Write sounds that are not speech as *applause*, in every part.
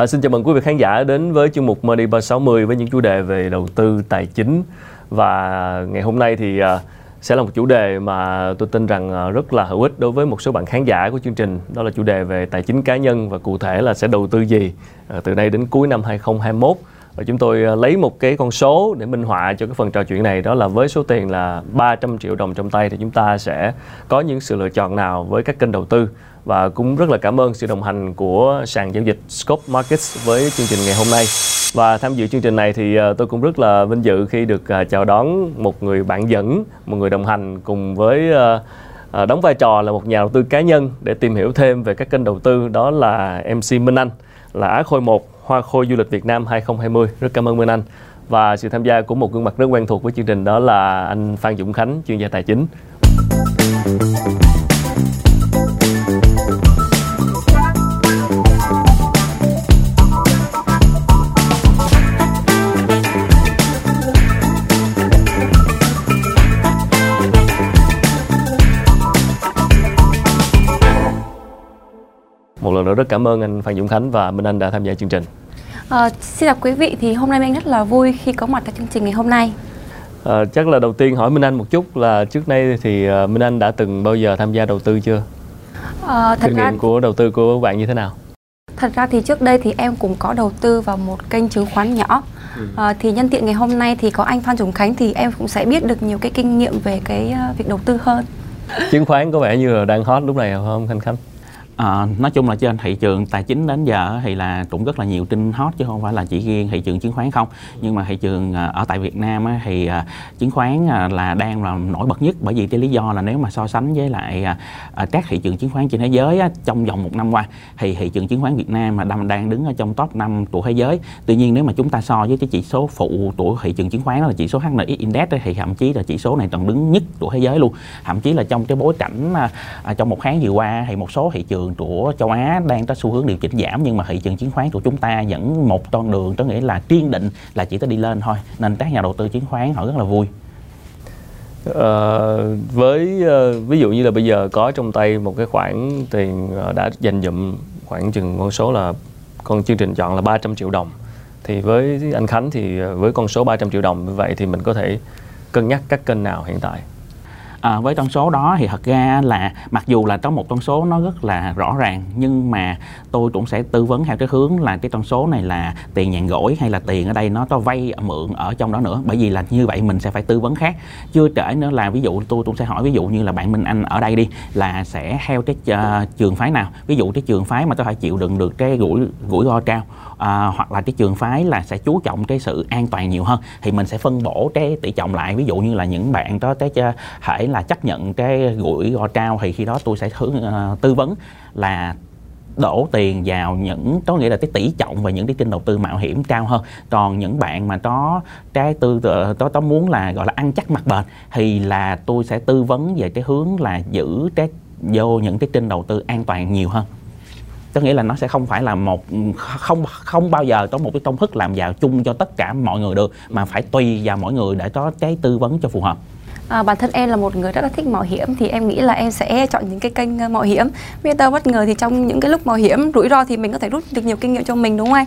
À, xin chào mừng quý vị khán giả đến với chương mục Money 360 với những chủ đề về đầu tư tài chính. Và ngày hôm nay thì à, sẽ là một chủ đề mà tôi tin rằng à, rất là hữu ích đối với một số bạn khán giả của chương trình. Đó là chủ đề về tài chính cá nhân và cụ thể là sẽ đầu tư gì à, từ nay đến cuối năm 2021 và chúng tôi à, lấy một cái con số để minh họa cho cái phần trò chuyện này. Đó là với số tiền là 300 triệu đồng trong tay thì chúng ta sẽ có những sự lựa chọn nào với các kênh đầu tư và cũng rất là cảm ơn sự đồng hành của sàn giao dịch Scope Markets với chương trình ngày hôm nay. Và tham dự chương trình này thì ờ, tôi cũng rất là vinh dự khi được ờ, chào đón một người bạn dẫn, một người đồng hành cùng với ờ, đóng vai trò là một nhà đầu tư cá nhân để tìm hiểu thêm về các kênh đầu tư đó là MC Minh Anh là Á Khôi 1 Hoa Khôi Du lịch Việt Nam 2020. Rất cảm ơn Minh Anh. Và sự tham gia của một gương mặt rất quen thuộc với chương trình đó là anh Phan Dũng Khánh, chuyên gia tài chính. Một lần nữa rất cảm ơn anh Phan Dũng Khánh và Minh Anh đã tham gia chương trình. À, xin chào quý vị, thì hôm nay Minh Anh rất là vui khi có mặt tại chương trình ngày hôm nay. À, chắc là đầu tiên hỏi Minh Anh một chút là trước nay thì ờ, Minh Anh đã từng bao giờ tham gia đầu tư chưa? À, thật Kinh nghiệm ra... của đầu tư của bạn như thế nào? Thật ra thì trước đây thì em cũng có đầu tư vào một kênh chứng khoán nhỏ. Ừ. À, thì nhân tiện ngày hôm nay thì có anh Phan Dũng Khánh thì em cũng sẽ biết được nhiều cái kinh nghiệm về cái việc đầu tư hơn. chứng khoán có vẻ như là đang hot lúc này không Khánh Khánh? À, nói chung là trên thị trường tài chính đến giờ thì là cũng rất là nhiều tin hot chứ không phải là chỉ riêng thị trường chứng khoán không. Nhưng mà thị trường à, ở tại Việt Nam á, thì à, chứng khoán à, là đang là nổi bật nhất bởi vì cái lý do là nếu mà so sánh với lại các thị trường chứng khoán trên thế giới á, trong vòng một năm qua thì thị trường chứng khoán Việt Nam mà đang đang đứng ở trong top 5 của thế giới. Tuy nhiên nếu mà chúng ta so với cái chỉ số phụ của thị trường chứng khoán đó là chỉ số HNX Index thì thậm chí là chỉ số này còn đứng nhất của thế giới luôn. Thậm chí là trong cái bối cảnh trong một tháng vừa qua thì một số thị trường trường của châu Á đang có xu hướng điều chỉnh giảm nhưng mà thị trường chứng khoán của chúng ta vẫn một con đường có nghĩa là kiên định là chỉ có đi lên thôi. Nên các nhà đầu tư chứng khoán họ rất là vui. À, với ờ, ví dụ như là bây giờ có trong tay một cái khoản tiền ờ, đã dành dụm khoảng chừng con số là con chương trình chọn là 300 triệu đồng thì với anh Khánh thì với con số 300 triệu đồng như vậy thì mình có thể cân nhắc các kênh nào hiện tại? À, với con số đó thì thật ra là mặc dù là có một con số nó rất là rõ ràng nhưng mà tôi cũng sẽ tư vấn theo cái hướng là cái con số này là tiền nhàn gỗi hay là tiền ở đây nó có vay mượn ở trong đó nữa. Bởi vì là như vậy mình sẽ phải tư vấn khác. Chưa kể nữa là ví dụ tôi cũng sẽ hỏi ví dụ như là bạn Minh Anh ở đây đi là sẽ theo cái uh, trường phái nào? Ví dụ cái trường phái mà tôi phải chịu đựng được cái rủi rủi ro cao à, hoặc là cái trường phái là sẽ chú trọng cái sự an toàn nhiều hơn thì mình sẽ phân bổ cái tỷ trọng lại. Ví dụ như là những bạn đó cái thể là chấp nhận cái rủi ro cao thì khi đó tôi sẽ hướng uh, tư vấn là đổ tiền vào những có nghĩa là cái tỷ trọng và những cái kênh đầu tư mạo hiểm cao hơn. Còn những bạn mà có cái tư ờ, có có muốn là gọi là ăn chắc mặt bền thì là tôi sẽ tư vấn về cái hướng là giữ cái vô những cái kênh đầu tư an toàn nhiều hơn có nghĩa là nó sẽ không phải là một không không bao giờ có một cái công thức làm giàu chung cho tất cả mọi người được mà phải tùy vào mỗi người để có cái tư vấn cho phù hợp À, bản thân em là một người rất là thích mạo hiểm thì em nghĩ là em sẽ chọn những cái kênh ờ, mạo hiểm. biết đâu bất ngờ thì trong những cái lúc mạo hiểm rủi ro thì mình có thể rút được nhiều kinh nghiệm cho mình đúng không anh?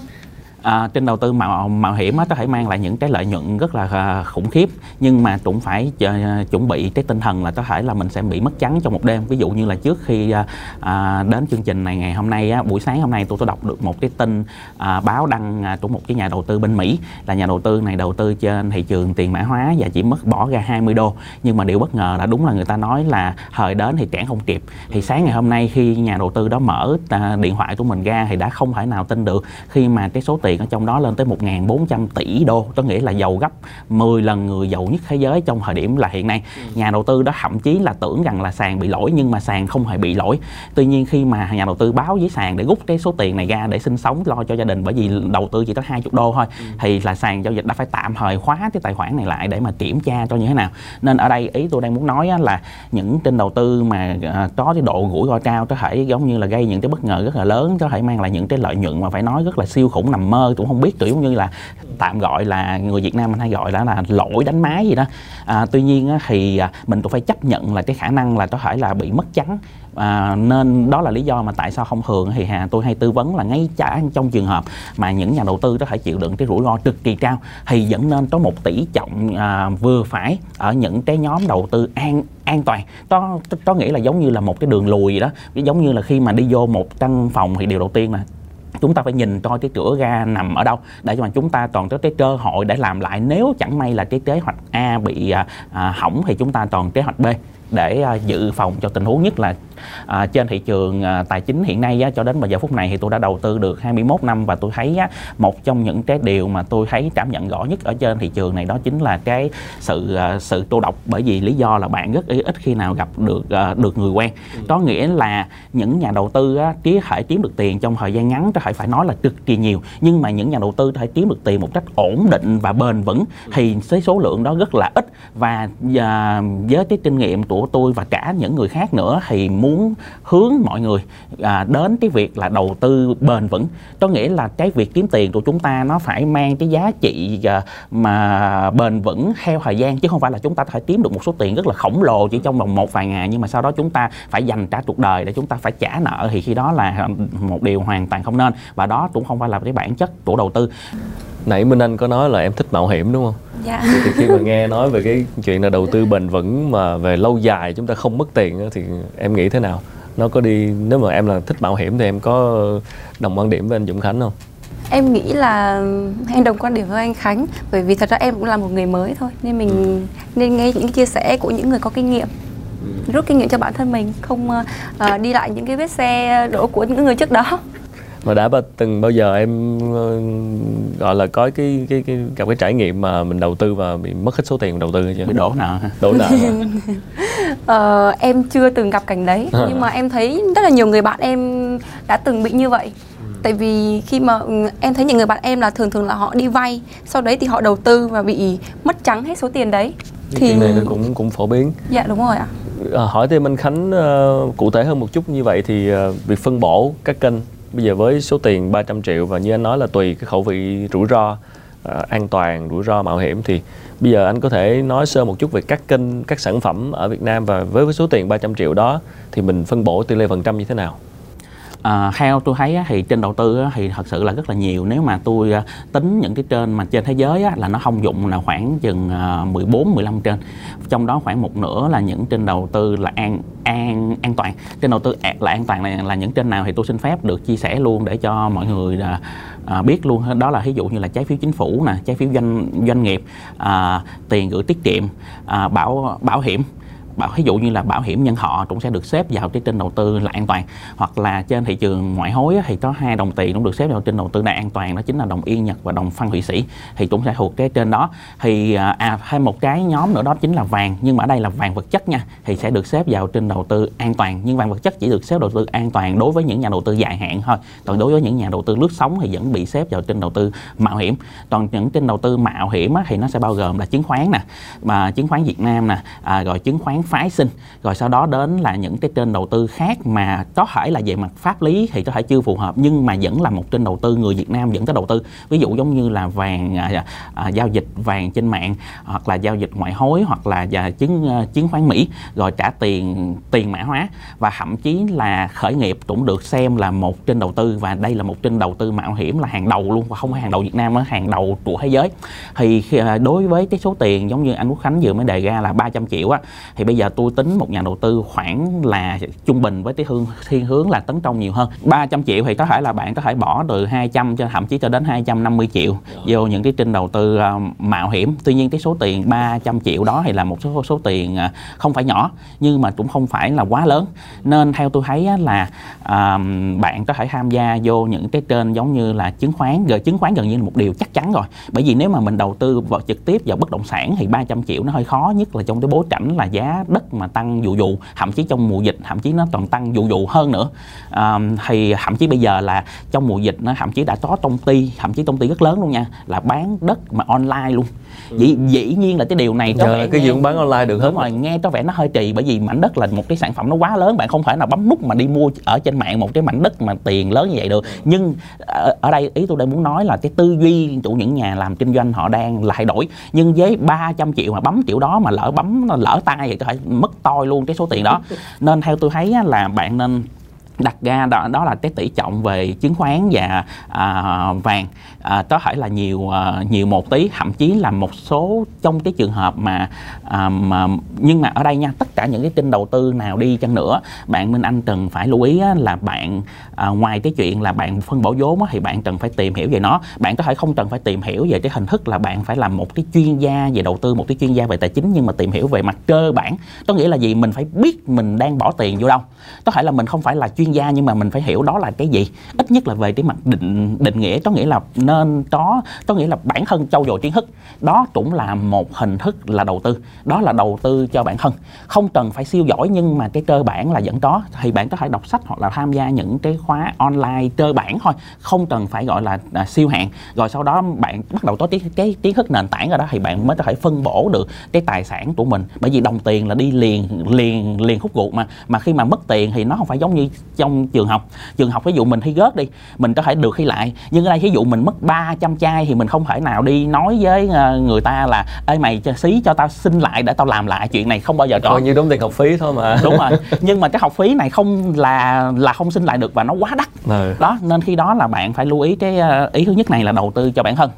À, trên đầu tư mạo mạo hiểm á, có thể mang lại những cái lợi nhuận rất là à, khủng khiếp. Nhưng mà cũng phải à, chuẩn bị cái tinh thần là có thể là mình sẽ bị mất trắng trong một đêm. Ví dụ như là trước khi à, à đến chương trình này ngày hôm nay á, buổi sáng hôm nay tôi tôi đọc được một cái tin à, báo đăng à, của một cái nhà đầu tư bên Mỹ. Là nhà đầu tư này đầu tư trên thị trường tiền mã hóa và chỉ mất bỏ ra 20 đô. Nhưng mà điều bất ngờ là đúng là người ta nói là thời đến thì cản không kịp. Thì sáng ngày hôm nay khi nhà đầu tư đó mở điện thoại của mình ra thì đã không thể nào tin được. Khi mà cái số tiền tiền ở trong đó lên tới 1.400 tỷ đô. Có nghĩa là giàu gấp 10 lần người giàu nhất thế giới trong thời điểm là hiện nay. Ừ. nhà đầu tư đó thậm chí là tưởng rằng là sàn bị lỗi nhưng mà sàn không hề bị lỗi. Tuy nhiên khi mà nhà đầu tư báo với sàn để rút cái số tiền này ra để sinh sống lo cho gia đình bởi vì đầu tư chỉ có 20 đô thôi ừ. thì là sàn giao dịch đã phải tạm thời khóa cái tài khoản này lại để mà kiểm tra cho như thế nào. Nên ở đây ý tôi đang muốn nói là những trên đầu tư mà à, có cái độ rủi ro cao có thể giống như là gây những cái bất ngờ rất là lớn có thể mang lại những cái lợi nhuận mà phải nói rất là siêu khủng nằm mơ mơ cũng không biết kiểu như là tạm gọi là người Việt Nam mình hay gọi là là lỗi đánh máy gì đó. À, tuy nhiên á, thì à, mình cũng phải chấp nhận là cái khả năng là có thể là bị mất trắng. À, nên đó là lý do mà tại sao không thường thì hà tôi hay tư vấn là ngay cả trong trường hợp mà những nhà đầu tư có thể chịu đựng cái rủi ro cực kỳ cao thì vẫn nên có một tỷ trọng à, vừa phải ở những cái nhóm đầu tư an an toàn. Đó có nghĩa là giống như là một cái đường lùi gì đó. Giống như là khi mà đi vô một căn phòng thì điều đầu tiên là chúng ta phải nhìn coi cái cửa ga nằm ở đâu để cho mà chúng ta còn có cái cơ hội để làm lại. Nếu chẳng may là cái kế hoạch A bị à, à hỏng thì chúng ta còn kế hoạch B để à, dự phòng cho tình huống nhất là à, trên thị trường à, tài chính hiện nay á, cho đến giờ phút này thì tôi đã đầu tư được 21 năm và tôi thấy á, một trong những cái điều mà tôi thấy cảm nhận rõ nhất ở trên thị trường này đó chính là cái sự à, sự tô độc bởi vì lý do là bạn rất ít khi nào gặp được à, được người quen. Có nghĩa là những nhà đầu tư á, có thể kiếm được tiền trong thời gian ngắn có thể phải nói là cực kỳ nhiều nhưng mà những nhà đầu tư có thể kiếm được tiền một cách ổn định và bền vững thì cái số lượng đó rất là ít. Và à, với cái kinh nghiệm của tôi và cả những người khác nữa thì muốn hướng mọi người à, đến cái việc là đầu tư bền vững. Có nghĩa là cái việc kiếm tiền của chúng ta nó phải mang cái giá trị à, mà bền vững theo thời gian chứ không phải là chúng ta có thể kiếm được một số tiền rất là khổng lồ chỉ trong vòng một vài ngày nhưng mà sau đó chúng ta phải dành cả cuộc đời để chúng ta phải trả nợ. Thì khi đó là một điều hoàn toàn không nên và đó cũng không phải là cái bản chất của đầu tư nãy Minh Anh có nói là em thích mạo hiểm đúng không? dạ Thì khi mà nghe nói về cái chuyện là đầu tư bền vững mà về lâu dài chúng ta không mất tiền thì em nghĩ thế nào? Nó có đi nếu mà em là thích mạo hiểm thì em có đồng quan điểm với anh Dũng Khánh không? em nghĩ là em đồng quan điểm với anh Khánh bởi vì thật ra em cũng là một người mới thôi nên mình nên nghe những chia sẻ của những người có kinh nghiệm rút kinh nghiệm cho bản thân mình không ờ, đi lại những cái vết xe đổ của những người trước đó Mà đã bao, từng bao giờ em ờ, gọi là có cái cái cái gặp cái trải nghiệm mà mình đầu tư và bị mất hết số tiền mình đầu tư hay chưa? bị đổ nợ ha Đổ nợ. *laughs* Ờ, em chưa từng gặp cảnh đấy À. nhưng mà em thấy rất là nhiều người bạn em đã từng bị như vậy tại vì khi mà ừ, em thấy những người bạn em là thường thường là họ đi vay sau đấy thì họ đầu tư và bị mất trắng hết số tiền đấy Cái chuyện này nó cũng cũng phổ biến. dạ đúng rồi ạ À, hỏi thêm anh Khánh ờ, cụ thể hơn một chút như vậy thì ờ, việc phân bổ các kênh bây giờ với số tiền 300 triệu và như anh nói là tùy cái khẩu vị rủi ro uh, an toàn rủi ro mạo hiểm thì bây giờ anh có thể nói sơ một chút về các kênh các sản phẩm ở Việt Nam và với, với số tiền 300 triệu đó thì mình phân bổ tỷ lệ phần trăm như thế nào? À, theo tôi thấy á, thì trên đầu tư á, thì thật sự là rất là nhiều. Nếu mà tôi à, tính những cái trên mà trên thế giới á, là nó không dụng là khoảng chừng à, 14 15 trên. Trong đó khoảng một nửa là những trên đầu tư là an an an toàn. Trên đầu tư là an toàn này là những trên nào thì tôi xin phép được chia sẻ luôn để cho mọi người à, à, biết luôn đó là ví dụ như là trái phiếu chính phủ nè trái phiếu doanh doanh nghiệp à, tiền gửi tiết kiệm à, bảo bảo hiểm bảo ví dụ như là bảo hiểm nhân thọ cũng sẽ được xếp vào cái trên đầu tư là an toàn. Hoặc là trên thị trường ngoại hối thì có hai đồng tiền cũng được xếp vào trên đầu tư là an toàn đó chính là đồng yên nhật và đồng phân thụy sĩ thì cũng sẽ thuộc cái trên đó. Thì à à, thêm một cái nhóm nữa đó chính là vàng nhưng mà ở đây là vàng vật chất nha thì sẽ được xếp vào trên đầu tư an toàn. Nhưng vàng vật chất chỉ được xếp đầu tư an toàn đối với những nhà đầu tư dài hạn thôi còn đối với những nhà đầu tư lướt sóng thì vẫn bị xếp vào trên đầu tư mạo hiểm. Còn những trên đầu tư mạo hiểm á, thì nó sẽ bao gồm là chứng khoán nè mà chứng khoán Việt Nam nè à, rồi chứng khoán phái sinh. Rồi sau đó đến là những cái trên đầu tư khác mà có thể là về mặt pháp lý thì có thể chưa phù hợp nhưng mà vẫn là một trên đầu tư người Việt Nam vẫn có đầu tư. Ví dụ giống như là vàng à, à, à giao dịch vàng trên mạng hoặc là giao dịch ngoại hối hoặc là và chứng à, chứng khoán Mỹ rồi trả tiền tiền mã hóa. Và thậm chí là khởi nghiệp cũng được xem là một trên đầu tư và đây là một trên đầu tư mạo hiểm là hàng đầu luôn và không phải hàng đầu Việt Nam mà hàng đầu của thế giới. Thì à, đối với cái số tiền giống như anh Quốc Khánh vừa mới đề ra là 300 triệu á thì bây giờ tôi tính một nhà đầu tư khoảng là trung bình với cái hướng thiên hướng là tấn công nhiều hơn. 300 triệu thì có thể là bạn có thể bỏ từ 200 cho thậm chí cho đến 250 triệu vô những cái kênh đầu tư ờ, mạo hiểm. Tuy nhiên cái số tiền 300 triệu đó thì là một số số tiền ờ, không phải nhỏ nhưng mà cũng không phải là quá lớn. Nên theo tôi thấy là um, bạn có thể tham gia vô những cái trên giống như là chứng khoán rồi chứng khoán gần như là một điều chắc chắn rồi. Bởi vì nếu mà mình đầu tư vào trực tiếp vào bất động sản thì 300 triệu nó hơi khó nhất là trong cái bối cảnh là giá đất mà tăng dụ dụ thậm chí trong mùa dịch thậm chí nó còn tăng dụ dụ hơn nữa à, thì thậm chí bây giờ là trong mùa dịch nó thậm chí đã có công ty thậm chí công ty rất lớn luôn nha là bán đất mà online luôn dĩ, dĩ nhiên là cái điều này có vẻ cái gì cũng bán online được hết. Rồi nghe có vẻ nó hơi trì bởi vì mảnh đất là một cái sản phẩm nó quá lớn bạn không phải là bấm nút mà đi mua ở trên mạng một cái mảnh đất mà tiền lớn như vậy được. Nhưng ở, ở đây ý tôi đang muốn nói là cái tư duy của những nhà làm kinh doanh họ đang lại đổi. Nhưng với 300 triệu mà bấm triệu đó mà lỡ bấm lỡ tay thì có thể mất toi luôn cái số tiền đó. *laughs* Nên theo tôi thấy là bạn nên đặt ra đó đó là cái tỷ trọng về chứng khoán và à, vàng à, có thể là nhiều à, nhiều một tí thậm chí là một số trong cái trường hợp mà, à, mà nhưng mà ở đây nha tất cả những cái kênh đầu tư nào đi chăng nữa bạn Minh Anh cần phải lưu ý á, là bạn à, ngoài cái chuyện là bạn phân bổ vốn á, thì bạn cần phải tìm hiểu về nó. Bạn có thể không cần phải tìm hiểu về cái hình thức là bạn phải làm một cái chuyên gia về đầu tư một cái chuyên gia về tài chính nhưng mà tìm hiểu về mặt cơ bản. Có nghĩa là gì? Mình phải biết mình đang bỏ tiền vô đâu. Có thể là mình không phải là chuyên gia nhưng mà mình phải hiểu đó là cái gì. Ít nhất là về cái mặt định định nghĩa có nghĩa là nên có có nghĩa là bản thân trau dồi kiến thức đó cũng là một hình thức là đầu tư. Đó là đầu tư cho bản thân. Không cần phải siêu giỏi nhưng mà cái cơ bản là vẫn có. Thì bạn có thể đọc sách hoặc là tham gia những cái khóa online cơ bản thôi. Không cần phải gọi là, à, siêu hạng rồi sau đó bạn bắt đầu có cái cái kiến thức nền tảng rồi đó thì bạn mới có thể phân bổ được cái tài sản của mình. Bởi vì đồng tiền là đi liền liền liền khúc ruột mà. Mà khi mà mất tiền thì nó không phải giống như trong trường học. Trường học ví dụ mình thi rớt đi mình có thể được thi lại. Nhưng ở đây ví dụ mình mất 300 chai thì mình không thể nào đi nói với ờ, người ta là ê mày cho xí cho tao xin lại để tao làm lại. Chuyện này không bao giờ có. Như đóng tiền học phí thôi mà. Đúng rồi. *laughs* Nhưng mà cái học phí này không là là không xin lại được và nó quá đắt. Ừ. đó nên khi đó là bạn phải lưu ý cái ờ, ý thứ nhất này là đầu tư cho bản thân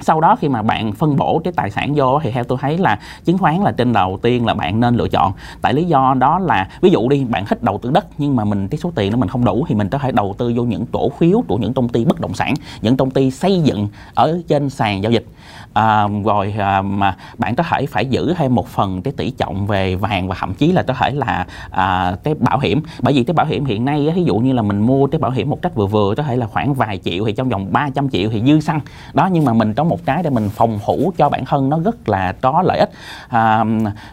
sau đó khi mà bạn phân bổ cái tài sản vô thì theo tôi thấy là chứng khoán là trên đầu tiên là bạn nên lựa chọn. Tại lý do đó là, ví dụ đi, bạn thích đầu tư đất nhưng mà mình, cái số tiền đó mình không đủ thì mình có thể đầu tư vô những cổ phiếu của những công ty bất động sản, những công ty xây dựng ở trên sàn giao dịch à, rồi à, mà bạn có thể phải giữ thêm một phần cái tỷ trọng về vàng và thậm chí là có thể là à, cái bảo hiểm. Bởi vì cái bảo hiểm hiện nay ví dụ như là mình mua cái bảo hiểm một cách vừa vừa có thể là khoảng vài triệu thì trong vòng 300 triệu thì dư xăng. Đó nhưng mà mình có một cái để mình phòng thủ cho bản thân nó rất là có lợi ích. À,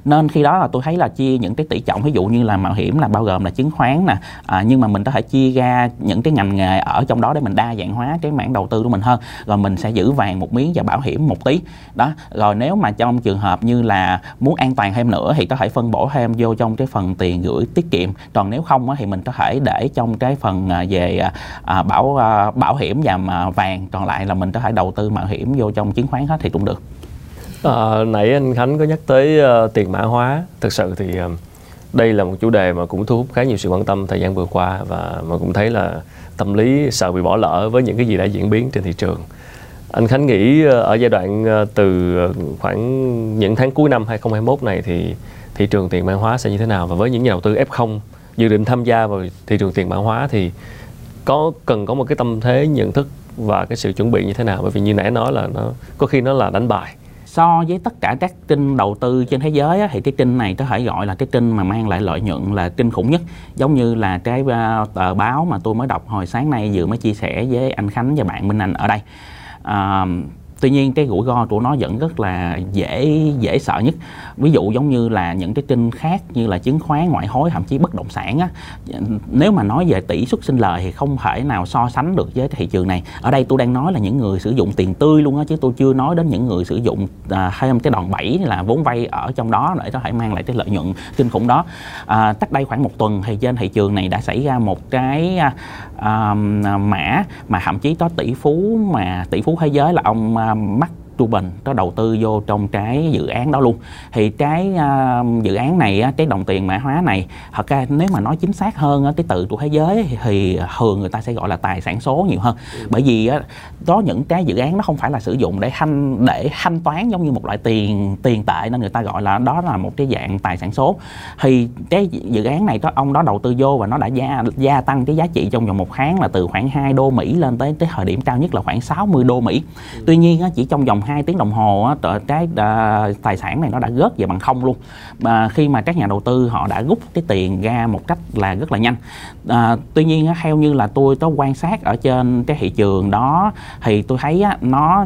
nên khi đó là tôi thấy là chia những cái tỷ trọng ví dụ như là bảo hiểm là bao gồm là chứng khoán nè à, nhưng mà mình có thể chia ra những cái ngành nghề ở trong đó để mình đa dạng hóa cái mảng đầu tư của mình hơn. Rồi mình sẽ giữ vàng một miếng và bảo hiểm một tí. Đó rồi nếu mà trong trường hợp như là muốn an toàn thêm nữa thì có thể phân bổ thêm vô trong cái phần tiền gửi tiết kiệm. Còn nếu không thì mình có thể để trong cái phần à, về à, bảo à, bảo hiểm và vàng. Còn lại là mình có thể đầu tư mạo hiểm vô trong chứng khoán hết thì cũng được. À, nãy anh Khánh có nhắc tới uh, tiền mã hóa. Thực sự thì uh, đây là một chủ đề mà cũng thu hút khá nhiều sự quan tâm thời gian vừa qua và mà cũng thấy là tâm lý sợ bị bỏ lỡ với những cái gì đã diễn biến trên thị trường anh Khánh nghĩ ờ, ở giai đoạn ờ, từ ờ, khoảng những tháng cuối năm 2021 này thì thị trường tiền mã hóa sẽ như thế nào? Và với những nhà đầu tư F0 dự định tham gia vào thị trường tiền mã hóa thì có cần có một cái tâm thế nhận thức và cái sự chuẩn bị như thế nào? Bởi vì như nãy nói là nó có khi nó là đánh bài. So với tất cả các kênh đầu tư trên thế giới á, thì cái kênh này có thể gọi là cái kênh mà mang lại lợi nhuận là kinh khủng nhất. Giống như là cái tờ báo mà tôi mới đọc hồi sáng nay vừa mới chia sẻ với anh Khánh và bạn Minh Anh ở đây à, tuy nhiên cái rủi ro của nó vẫn rất là dễ dễ sợ nhất. Ví dụ giống như là những cái kênh khác như là chứng khoán ngoại hối thậm chí bất động sản á nếu mà nói về tỷ suất sinh lời thì không thể nào so sánh được với thị trường này. Ở đây tôi đang nói là những người sử dụng tiền tươi luôn á chứ tôi chưa nói đến những người sử dụng à, thêm cái đòn bẩy là vốn vay ở trong đó để có thể mang lại cái lợi nhuận kinh khủng đó. À, cách đây khoảng một tuần thì trên thị trường này đã xảy ra một cái à, uh, mã mà thậm chí có tỷ phú mà tỷ phú thế giới là ông à, uh, mắc trung bình có đầu tư vô trong cái dự án đó luôn thì cái uh, dự án này cái đồng tiền mã hóa này thật ra nếu mà nói chính xác hơn cái từ của thế giới thì thường người ta sẽ gọi là tài sản số nhiều hơn ừ. bởi vì có những cái dự án nó không phải là sử dụng để thanh để thanh toán giống như một loại tiền tiền tệ nên người ta gọi là đó là một cái dạng tài sản số thì cái dự án này có ông đó đầu tư vô và nó đã gia gia tăng cái giá trị trong vòng một tháng là từ khoảng 2 đô Mỹ lên tới cái thời điểm cao nhất là khoảng 60 đô Mỹ. Ừ. Tuy nhiên chỉ trong vòng 2 tiếng đồng hồ á, cái à, tài sản này nó đã rớt về bằng không luôn. Mà khi mà các nhà đầu tư họ đã rút cái tiền ra một cách là rất là nhanh. À, tuy nhiên á, theo như là tôi có quan sát ở trên cái thị trường đó thì tôi thấy á, nó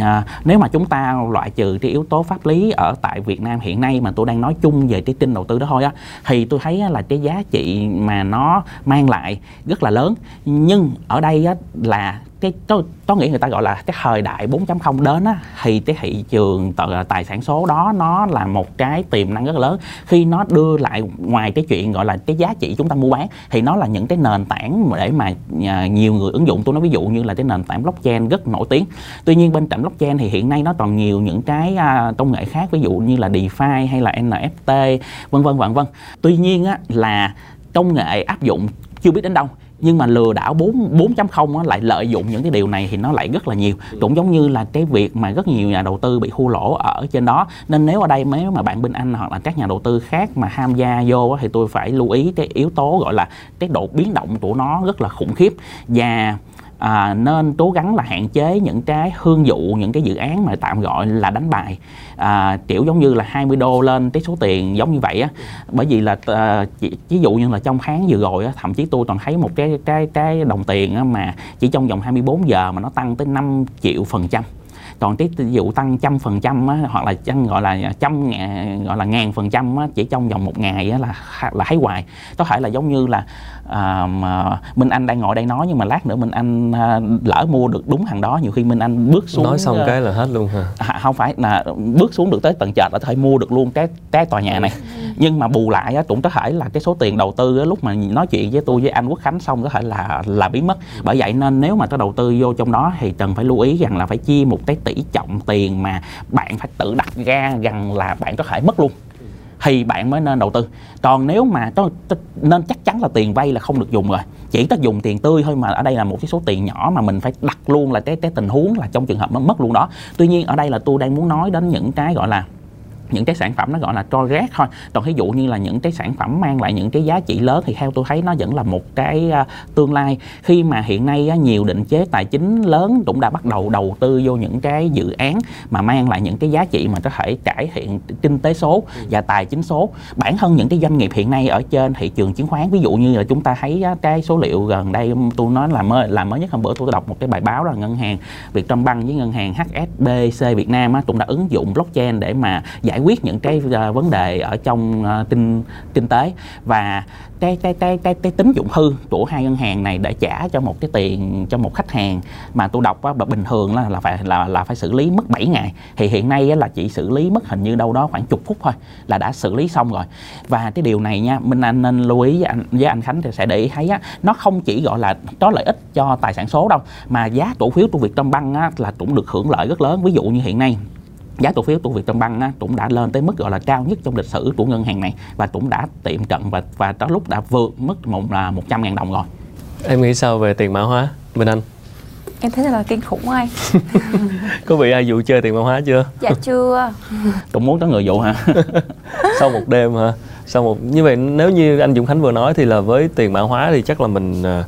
à, nếu mà chúng ta loại trừ cái yếu tố pháp lý ở tại Việt Nam hiện nay mà tôi đang nói chung về cái kênh đầu tư đó thôi á thì tôi thấy á, là cái giá trị mà nó mang lại rất là lớn. Nhưng ở đây á, là cái tôi, tôi nghĩ người ta gọi là cái thời đại 4.0 đến á thì cái thị trường tài sản số đó nó là một cái tiềm năng rất lớn. Khi nó đưa lại ngoài cái chuyện gọi là cái giá trị chúng ta mua bán thì nó là những cái nền tảng để mà à, nhiều người ứng dụng. Tôi nói ví dụ như là cái nền tảng blockchain rất nổi tiếng. Tuy nhiên bên cạnh blockchain thì hiện nay nó còn nhiều những cái à, công nghệ khác ví dụ như là DeFi hay là NFT vân vân vân vân. Tuy nhiên á là công nghệ áp dụng chưa biết đến đâu nhưng mà lừa đảo 4 4.0 lại lợi dụng những cái điều này thì nó lại rất là nhiều. Cũng giống như là cái việc mà rất nhiều nhà đầu tư bị thua lỗ ở trên đó. Nên nếu ở đây nếu mà bạn bên anh hoặc là các nhà đầu tư khác mà tham gia vô thì tôi phải lưu ý cái yếu tố gọi là cái độ biến động của nó rất là khủng khiếp. Và à, nên cố gắng là hạn chế những cái hương dụ những cái dự án mà tạm gọi là đánh bài. À, kiểu giống như là 20 đô lên cái số tiền giống như vậy á. Bởi vì là à, chỉ, ví dụ như là trong tháng vừa rồi á, thậm chí tôi còn thấy một cái cái cái đồng tiền á, mà chỉ trong vòng 24 giờ mà nó tăng tới 5 triệu phần trăm. Còn cái ví dụ tăng trăm phần trăm á hoặc là chăng gọi là trăm ngàn gọi là ngàn phần trăm á, chỉ trong vòng một ngày á, là là thấy hoài. Có thể là giống như là à, mà Minh Anh đang ngồi đây nói nhưng mà lát nữa Minh Anh à, lỡ mua được đúng hàng đó nhiều khi Minh Anh bước xuống nói xong uh, cái là hết luôn hả? À, không phải là bước xuống được tới tầng trệt là có thể mua được luôn cái cái tòa nhà này. Nhưng mà bù lại á, cũng có thể là cái số tiền đầu tư á, lúc mà nói chuyện với tôi với anh Quốc Khánh xong có thể là là biến mất. Bởi vậy nên nếu mà có đầu tư vô trong đó thì cần phải lưu ý rằng là phải chia một cái tỷ trọng tiền mà bạn phải tự đặt ra rằng là bạn có thể mất luôn thì bạn mới nên đầu tư. Còn nếu mà có nên chắc chắn là tiền vay là không được dùng rồi. Chỉ có dùng tiền tươi thôi mà ở đây là một cái số tiền nhỏ mà mình phải đặt luôn là cái cái tình huống là trong trường hợp nó mất luôn đó. Tuy nhiên ở đây là tôi đang muốn nói đến những cái gọi là những cái sản phẩm nó gọi là cho rác thôi. Còn ví dụ như là những cái sản phẩm mang lại những cái giá trị lớn thì theo tôi thấy nó vẫn là một cái à, tương lai. Khi mà hiện nay nhiều định chế tài chính lớn cũng đã bắt đầu đầu tư vô những cái dự án mà mang lại những cái giá trị mà có thể cải thiện kinh tế số và tài chính số. Bản thân những cái doanh nghiệp hiện nay ở trên thị trường chứng khoán, ví dụ như là chúng ta thấy cái số liệu gần đây tôi nói là mới là mới nhất hôm bữa tôi đọc một cái bài báo là ngân hàng Vietcombank với ngân hàng HSBC Việt Nam cũng đã ứng dụng blockchain để mà giải giải quyết những cái uh, vấn đề ở trong uh, kinh kinh tế. Và cái cái cái cái cái tính dụng hư của hai ngân hàng này để trả cho một cái tiền cho một khách hàng mà tôi đọc á bình thường là là phải là là phải xử lý mất 7 ngày. Thì hiện nay á, là chỉ xử lý mất hình như đâu đó khoảng chục phút thôi là đã xử lý xong rồi. Và cái điều này nha minh anh nên lưu ý với anh với anh khánh thì sẽ để ý thấy á nó không chỉ gọi là có lợi ích cho tài sản số đâu mà giá cổ phiếu của Vietcombank á, là cũng được hưởng lợi rất lớn. Ví dụ như hiện nay giá cổ phiếu của Vietcombank á, cũng đã lên tới mức gọi là cao nhất trong lịch sử của ngân hàng này và cũng đã tiệm cận và và có lúc đã vượt mức một là một trăm ngàn đồng rồi. Em nghĩ sao về tiền mã hóa, Minh Anh? Em thấy là kinh khủng anh *laughs* Có bị ai dụ chơi tiền mã hóa chưa? Dạ chưa Cũng muốn có người dụ hả? *laughs* Sau một đêm hả? Sau một như vậy nếu như anh Dũng Khánh vừa nói thì là với tiền mã hóa thì chắc là mình à,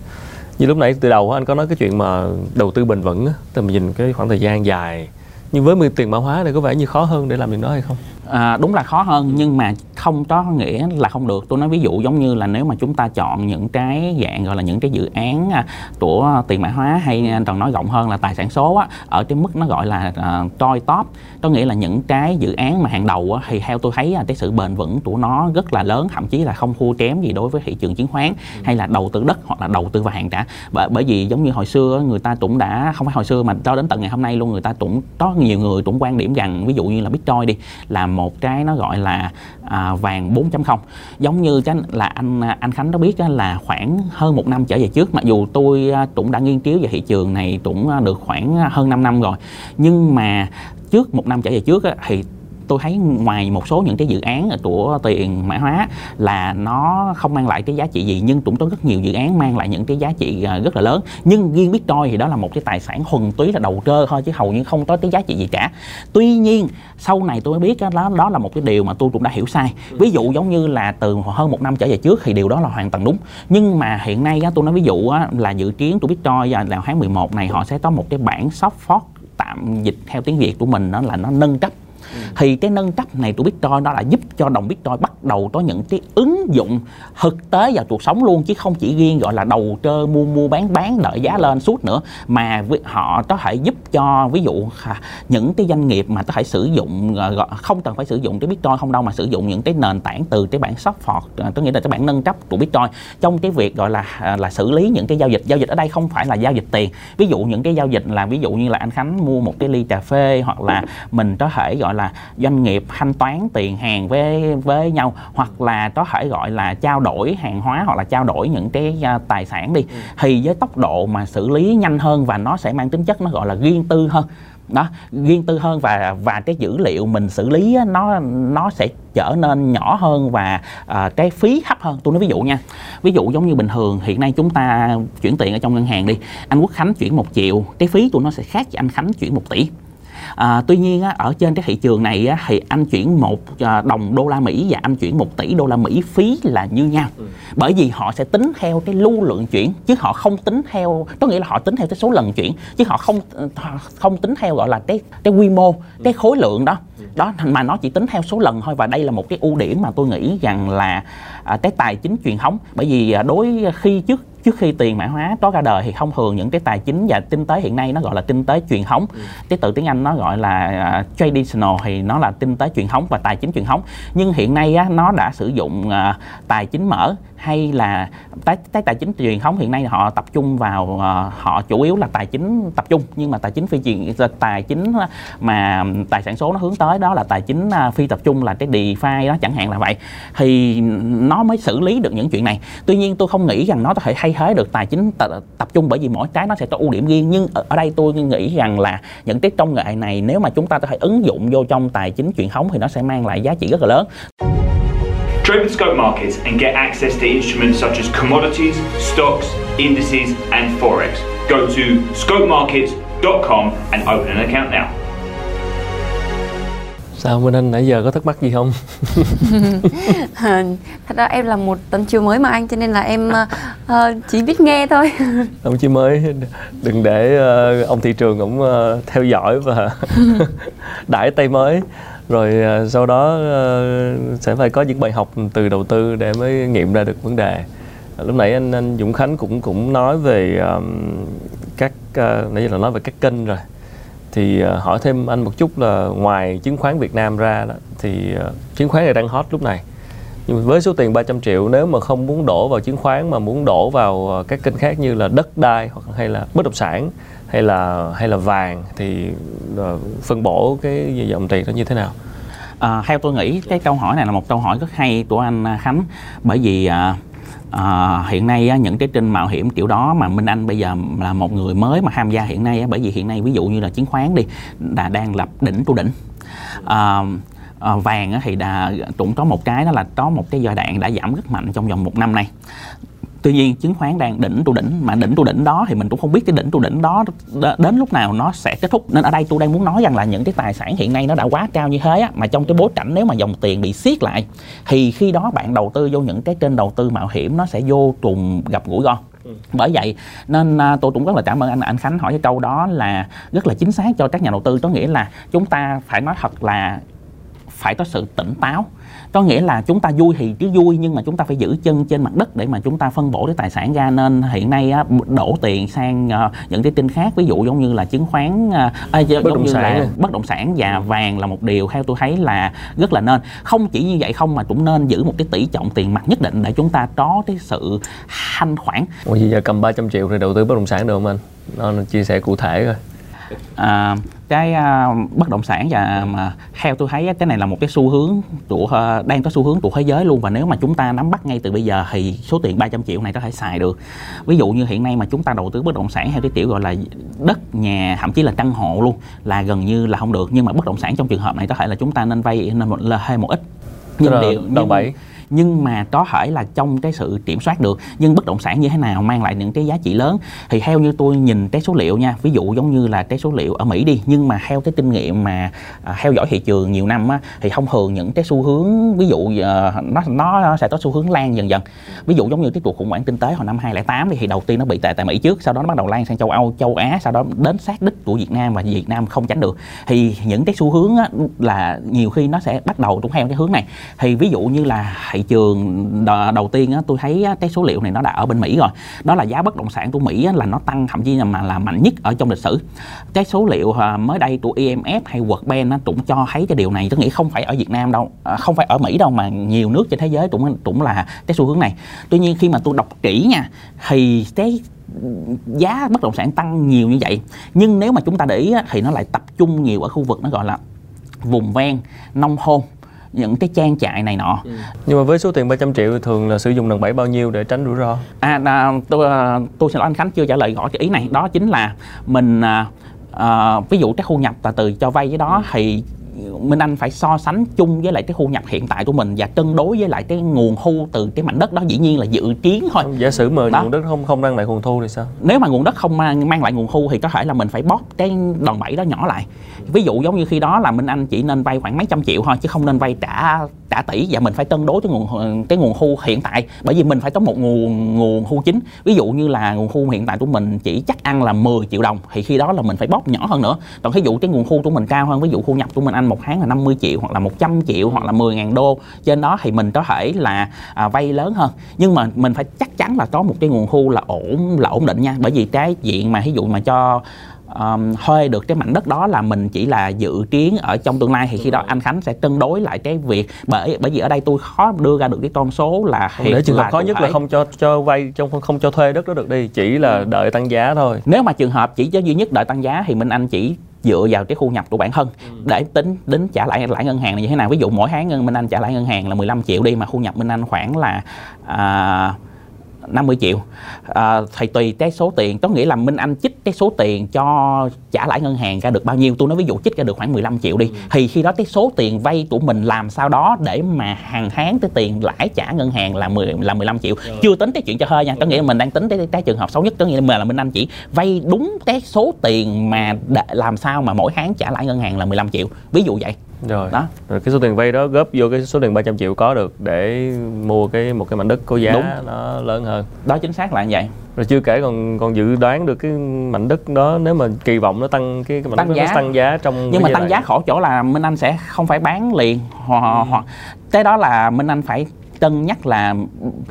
như lúc nãy từ đầu anh có nói cái chuyện mà đầu tư bền vững thì mình nhìn cái khoảng thời gian dài nhưng với tiền mã hóa này có vẻ như khó hơn để làm điều đó hay không? À, đúng là khó hơn nhưng mà không có nghĩa là không được. Tôi nói ví dụ giống như là nếu mà chúng ta chọn những cái dạng gọi là những cái dự án à, của tiền mã hóa hay còn nói rộng hơn là tài sản số á, ở cái mức nó gọi là uh, toi top có nghĩa là những cái dự án mà hàng đầu á, thì theo tôi thấy là cái sự bền vững của nó rất là lớn thậm chí là không thua kém gì đối với thị trường chứng khoán hay là đầu tư đất hoặc là đầu tư vàng cả. Bởi bởi vì giống như hồi xưa người ta cũng đã không phải hồi xưa mà cho đến tận ngày hôm nay luôn người ta cũng có nhiều người cũng quan điểm rằng ví dụ như là bitcoin đi làm một cái nó gọi là à, vàng 4.0 giống như cái là anh à, anh Khánh đã biết là khoảng hơn một năm trở về trước mặc dù tôi à, cũng đã nghiên cứu về thị trường này cũng à, được khoảng hơn 5 năm rồi. Nhưng mà trước một năm trở về trước thì tôi thấy ngoài một số những cái dự án của tiền mã hóa là nó không mang lại cái giá trị gì, nhưng cũng có rất nhiều dự án mang lại những cái giá trị à, rất là lớn. Nhưng riêng bitcoin thì đó là một cái tài sản thuần túy là đầu cơ thôi, chứ hầu như không có cái giá trị gì cả. Tuy nhiên, sau này tôi mới biết đó đó là một cái điều mà tôi cũng đã hiểu sai. Ví dụ giống như là từ hơn một năm trở về trước thì điều đó là hoàn toàn đúng. Nhưng mà hiện nay tôi nói ví dụ là dự kiến của bitcoin là tháng 11 này, họ sẽ có một cái bản soft fork tạm dịch theo tiếng việt của mình, đó là nó nâng cấp ừ. thì cái nâng cấp này của Bitcoin nó là giúp cho đồng Bitcoin bắt đầu có những cái ứng dụng thực tế vào cuộc sống luôn, chứ không chỉ riêng gọi là đầu cơ mua mua, bán bán, đợi giá lên, suốt nữa, mà họ có thể giúp cho, ví dụ những cái doanh nghiệp mà có thể sử dụng ờ, không cần phải sử dụng cái Bitcoin, không đâu mà sử dụng những cái nền tảng từ cái bản software tôi ờ, nghĩ là cái bản nâng cấp của Bitcoin trong cái việc gọi là à, là xử lý những cái giao dịch giao dịch ở đây không phải là giao dịch tiền ví dụ những cái giao dịch là, ví dụ như là anh Khánh mua một cái ly cà phê, hoặc là mình có thể gọi là doanh nghiệp thanh toán tiền hàng với với nhau hoặc là có thể gọi là trao đổi hàng hóa hoặc là trao đổi những cái tài sản đi ừ. thì với tốc độ mà xử lý nhanh hơn và nó sẽ mang tính chất nó gọi là riêng tư hơn. Đó riêng tư hơn và và cái dữ liệu mình xử lý á, nó nó sẽ trở nên nhỏ hơn và à, cái phí thấp hơn. Tôi nói ví dụ nha ví dụ giống như bình thường hiện nay chúng ta chuyển tiền ở trong ngân hàng đi anh quốc khánh chuyển một triệu cái phí của nó sẽ khác với anh khánh chuyển một tỷ à, tuy nhiên á, ở trên cái thị trường này á, thì anh chuyển một à, đồng đô la Mỹ và anh chuyển một tỷ đô la Mỹ phí là như nhau ừ. bởi vì họ sẽ tính theo cái lưu lượng chuyển chứ họ không tính theo có nghĩa là họ tính theo cái số lần chuyển chứ họ không không tính theo gọi là cái cái quy mô cái khối lượng đó ừ. đó mà nó chỉ tính theo số lần thôi và đây là một cái ưu điểm mà tôi nghĩ rằng là à, cái tài chính truyền thống bởi vì à, đối khi trước trước khi tiền mã hóa có ra đời thì thông thường những cái tài chính và kinh tế hiện nay nó gọi là kinh tế truyền thống ừ. cái từ tiếng anh nó gọi là uh, traditional thì nó là kinh tế truyền thống và tài chính truyền thống nhưng hiện nay á, nó đã sử dụng uh, tài chính mở hay là tái cái tài chính truyền thống hiện nay họ tập trung vào uh, họ chủ yếu là tài chính tập trung nhưng mà tài chính phi truyền ờ, tài chính ờ, mà tài sản số nó hướng tới đó là tài chính uh, phi tập trung là cái DeFi đó chẳng hạn là vậy. Thì nó mới xử lý được những chuyện này. Tuy nhiên tôi không nghĩ rằng nó có thể thay thế được tài chính t- tập trung bởi vì mỗi cái nó sẽ có ưu điểm riêng nhưng ở, ở đây tôi nghĩ rằng là những cái công nghệ này nếu mà chúng ta có thể ứng dụng vô trong tài chính truyền thống thì nó sẽ mang lại giá trị rất là lớn. Trade with Scope Markets and get access to instruments such as commodities, stocks, indices, and forex. Go to scopemarkets.com and open an account now. Sao Minh Anh nãy giờ có thắc mắc gì không? *laughs* Thật ra em là một tân chiêu mới mà anh cho nên là em uh, chỉ biết nghe thôi. *laughs* Ông chiêu mới đừng để uh, ông thị trường cũng uh, theo dõi và *laughs* đãi tay mới rồi uh, sau đó uh, sẽ phải có những bài học từ đầu tư để mới nghiệm ra được vấn đề. À, lúc nãy anh anh Dũng Khánh cũng cũng nói về um, các uh, nãy giờ là nói về các kênh rồi thì uh, hỏi thêm anh một chút là ngoài chứng khoán Việt Nam ra đó thì uh, chứng khoán này đang hot lúc này nhưng với số tiền 300 triệu nếu mà không muốn đổ vào chứng khoán mà muốn đổ vào các kênh khác như là đất đai hoặc hay là bất động sản hay là hay là vàng thì ờ, phân bổ cái dòng tiền đó như thế nào? À, theo tôi nghĩ cái câu hỏi này là một câu hỏi rất hay của anh à, Khánh. Bởi vì à, à, hiện nay á, những cái trên mạo hiểm kiểu đó mà Minh Anh bây giờ là một người mới mà tham gia hiện nay á, bởi vì hiện nay ví dụ như là chứng khoán đi là đang lập đỉnh tu đỉnh. À, à, vàng thì đã cũng có một cái đó là có một cái giai đoạn đã giảm rất mạnh trong vòng một năm này tuy nhiên chứng khoán đang đỉnh tu đỉnh mà đỉnh tu đỉnh đó thì mình cũng không biết cái đỉnh tu đỉnh đó đến lúc nào nó sẽ kết thúc. Nên ở đây tôi đang muốn nói rằng là những cái tài sản hiện nay nó đã quá cao như thế á, mà trong cái bối cảnh nếu mà dòng tiền bị siết lại thì khi đó bạn đầu tư vô những cái kênh đầu tư mạo hiểm nó sẽ vô trùng gặp rủi ro. Ừ. bởi vậy nên à, tôi cũng rất là cảm ơn anh anh Khánh hỏi cái câu đó là rất là chính xác cho các nhà đầu tư. Có nghĩa là chúng ta phải nói thật là phải có sự tỉnh táo. Có nghĩa là chúng ta vui thì cứ vui nhưng mà chúng ta phải giữ chân trên mặt đất để mà chúng ta phân bổ cái tài sản ra. Nên hiện nay á, đổ tiền sang uh, những cái kênh khác ví dụ giống như là chứng khoán uh, à, bất động như sản. là bất động sản và vàng là một điều theo tôi thấy là rất là nên. Không chỉ như vậy không mà cũng nên giữ một cái tỷ trọng tiền mặt nhất định để chúng ta có cái sự thanh khoản. Ủa giờ cầm 300 triệu thì đầu tư bất động sản được không anh? Nó chia sẻ cụ thể rồi à, cái uh, bất động sản và mà theo tôi thấy cái này là một cái xu hướng của uh, đang có xu hướng của thế giới luôn. Và nếu mà chúng ta nắm bắt ngay từ bây giờ thì số tiền 300 triệu này có thể xài được. Ví dụ như hiện nay mà chúng ta đầu tư bất động sản theo cái kiểu gọi là đất nhà thậm chí là căn hộ luôn là gần như là không được. Nhưng mà bất động sản trong trường hợp này có thể là chúng ta nên vay nên một, là hay một ít. Nhưng điều nhưng, bảy nhưng mà có thể là trong cái sự kiểm soát được nhưng bất động sản như thế nào mang lại những cái giá trị lớn. Thì theo như tôi nhìn cái số liệu nha ví dụ giống như là cái số liệu ở Mỹ đi nhưng mà theo cái kinh nghiệm mà à, theo dõi thị trường nhiều năm á, thì thông thường những cái xu hướng ví dụ uh, nó nó sẽ có xu hướng lan dần dần. Ví dụ giống như cái cuộc khủng hoảng kinh tế hồi năm 2008 thì, thì đầu tiên nó bị tệ tại Mỹ trước sau đó nó bắt đầu lan sang châu Âu châu Á sau đó đến sát đích của Việt Nam và Việt Nam không tránh được. Thì những cái xu hướng á, là nhiều khi nó sẽ bắt đầu cũng theo cái hướng này. Thì ví dụ như là thị trường đầu tiên á, tôi thấy á, cái số liệu này nó đã ở bên Mỹ rồi. Đó là giá bất động sản của Mỹ á, là nó tăng thậm chí là mà là mạnh nhất ở trong lịch sử. Cái số liệu à, mới đây của IMF hay World Bank nó cũng cho thấy cái điều này. Tôi nghĩ không phải ở Việt Nam đâu à, không phải ở Mỹ đâu mà nhiều nước trên thế giới cũng cũng là cái xu hướng này. Tuy nhiên khi mà tôi đọc kỹ nha thì cái giá bất động sản tăng nhiều như vậy. Nhưng nếu mà chúng ta để ý thì nó lại tập trung nhiều ở khu vực nó gọi là vùng ven nông thôn những cái trang trại này nọ ừ. nhưng mà với số tiền 300 triệu thường là sử dụng đòn bẩy bao nhiêu để tránh rủi ro à, à tôi tôi xin lỗi anh Khánh chưa trả lời gọi cái ý này đó chính là mình à, à, ví dụ cái khu nhập và từ cho vay với đó ừ. thì Minh Anh phải so sánh chung với lại cái khu nhập hiện tại của mình và cân đối với lại cái nguồn thu từ cái mảnh đất đó dĩ nhiên là dự kiến thôi. Giả sử mà đó. nguồn đất không không mang lại nguồn thu thì sao? Nếu mà nguồn đất không mang, mang lại nguồn thu thì có thể là mình phải bóp cái đòn bẩy đó nhỏ lại. Ví dụ giống như khi đó là Minh Anh chỉ nên vay khoảng mấy trăm triệu thôi chứ không nên vay trả trả tỷ và mình phải cân đối cái nguồn cái nguồn thu hiện tại bởi vì mình phải có một nguồn nguồn thu chính. Ví dụ như là nguồn thu hiện tại của mình chỉ chắc ăn là 10 triệu đồng thì khi đó là mình phải bóp nhỏ hơn nữa. Còn ví dụ cái nguồn thu của mình cao hơn ví dụ thu nhập của mình anh một tháng là 50 triệu hoặc là 100 triệu hoặc là 10 ngàn đô. Trên đó thì mình có thể là à, vay lớn hơn. Nhưng mà mình phải chắc chắn là có một cái nguồn thu là ổn là ổn định nha. Bởi vì cái diện mà ví dụ mà cho um, thuê được cái mảnh đất đó là mình chỉ là dự kiến ở trong tương lai. Thì khi đó anh Khánh sẽ cân đối lại cái việc bởi bởi vì ở đây tôi khó đưa ra được cái con số là hiện để trường hợp khó nhất phải... là không cho cho vay trong không cho thuê đất đó được đi chỉ là đợi tăng giá thôi. Nếu mà trường hợp chỉ cho duy nhất đợi tăng giá thì Minh Anh chỉ dựa vào cái thu nhập của bản thân ừ. để tính đến trả lãi lãi ngân hàng là như thế nào ví dụ mỗi tháng ngân Minh Anh trả lãi ngân hàng là 15 triệu đi mà thu nhập Minh Anh khoảng là à, 50 triệu. À, thì tùy cái số tiền có nghĩa là Minh Anh chích cái số tiền cho trả lãi ngân hàng ra được bao nhiêu. Tôi nói ví dụ chích ra được khoảng 15 triệu đi. Ừ. thì khi đó cái số tiền vay của mình làm sao đó để mà hàng tháng cái tiền lãi trả ngân hàng là 10 là 15 triệu. Chưa tính cái chuyện cho hơi nha. Có nghĩa là mình đang tính cái, cái trường hợp xấu nhất có nghĩa là Minh Anh chỉ vay đúng cái số tiền mà để làm sao mà mỗi tháng trả lãi ngân hàng là 15 triệu. Ví dụ vậy rồi đó rồi cái số tiền vay đó góp vô cái số tiền 300 triệu có được để mua cái một cái mảnh đất có giá Đúng. nó lớn hơn đó chính xác là như vậy rồi chưa kể còn còn dự đoán được cái mảnh đất đó nếu mà kỳ vọng nó tăng cái, cái mảnh tăng đất giá. nó tăng giá trong nhưng mà tăng giá khổ chỗ là Minh Anh sẽ không phải bán liền hoặc ừ. cái đó là Minh Anh phải cân nhắc là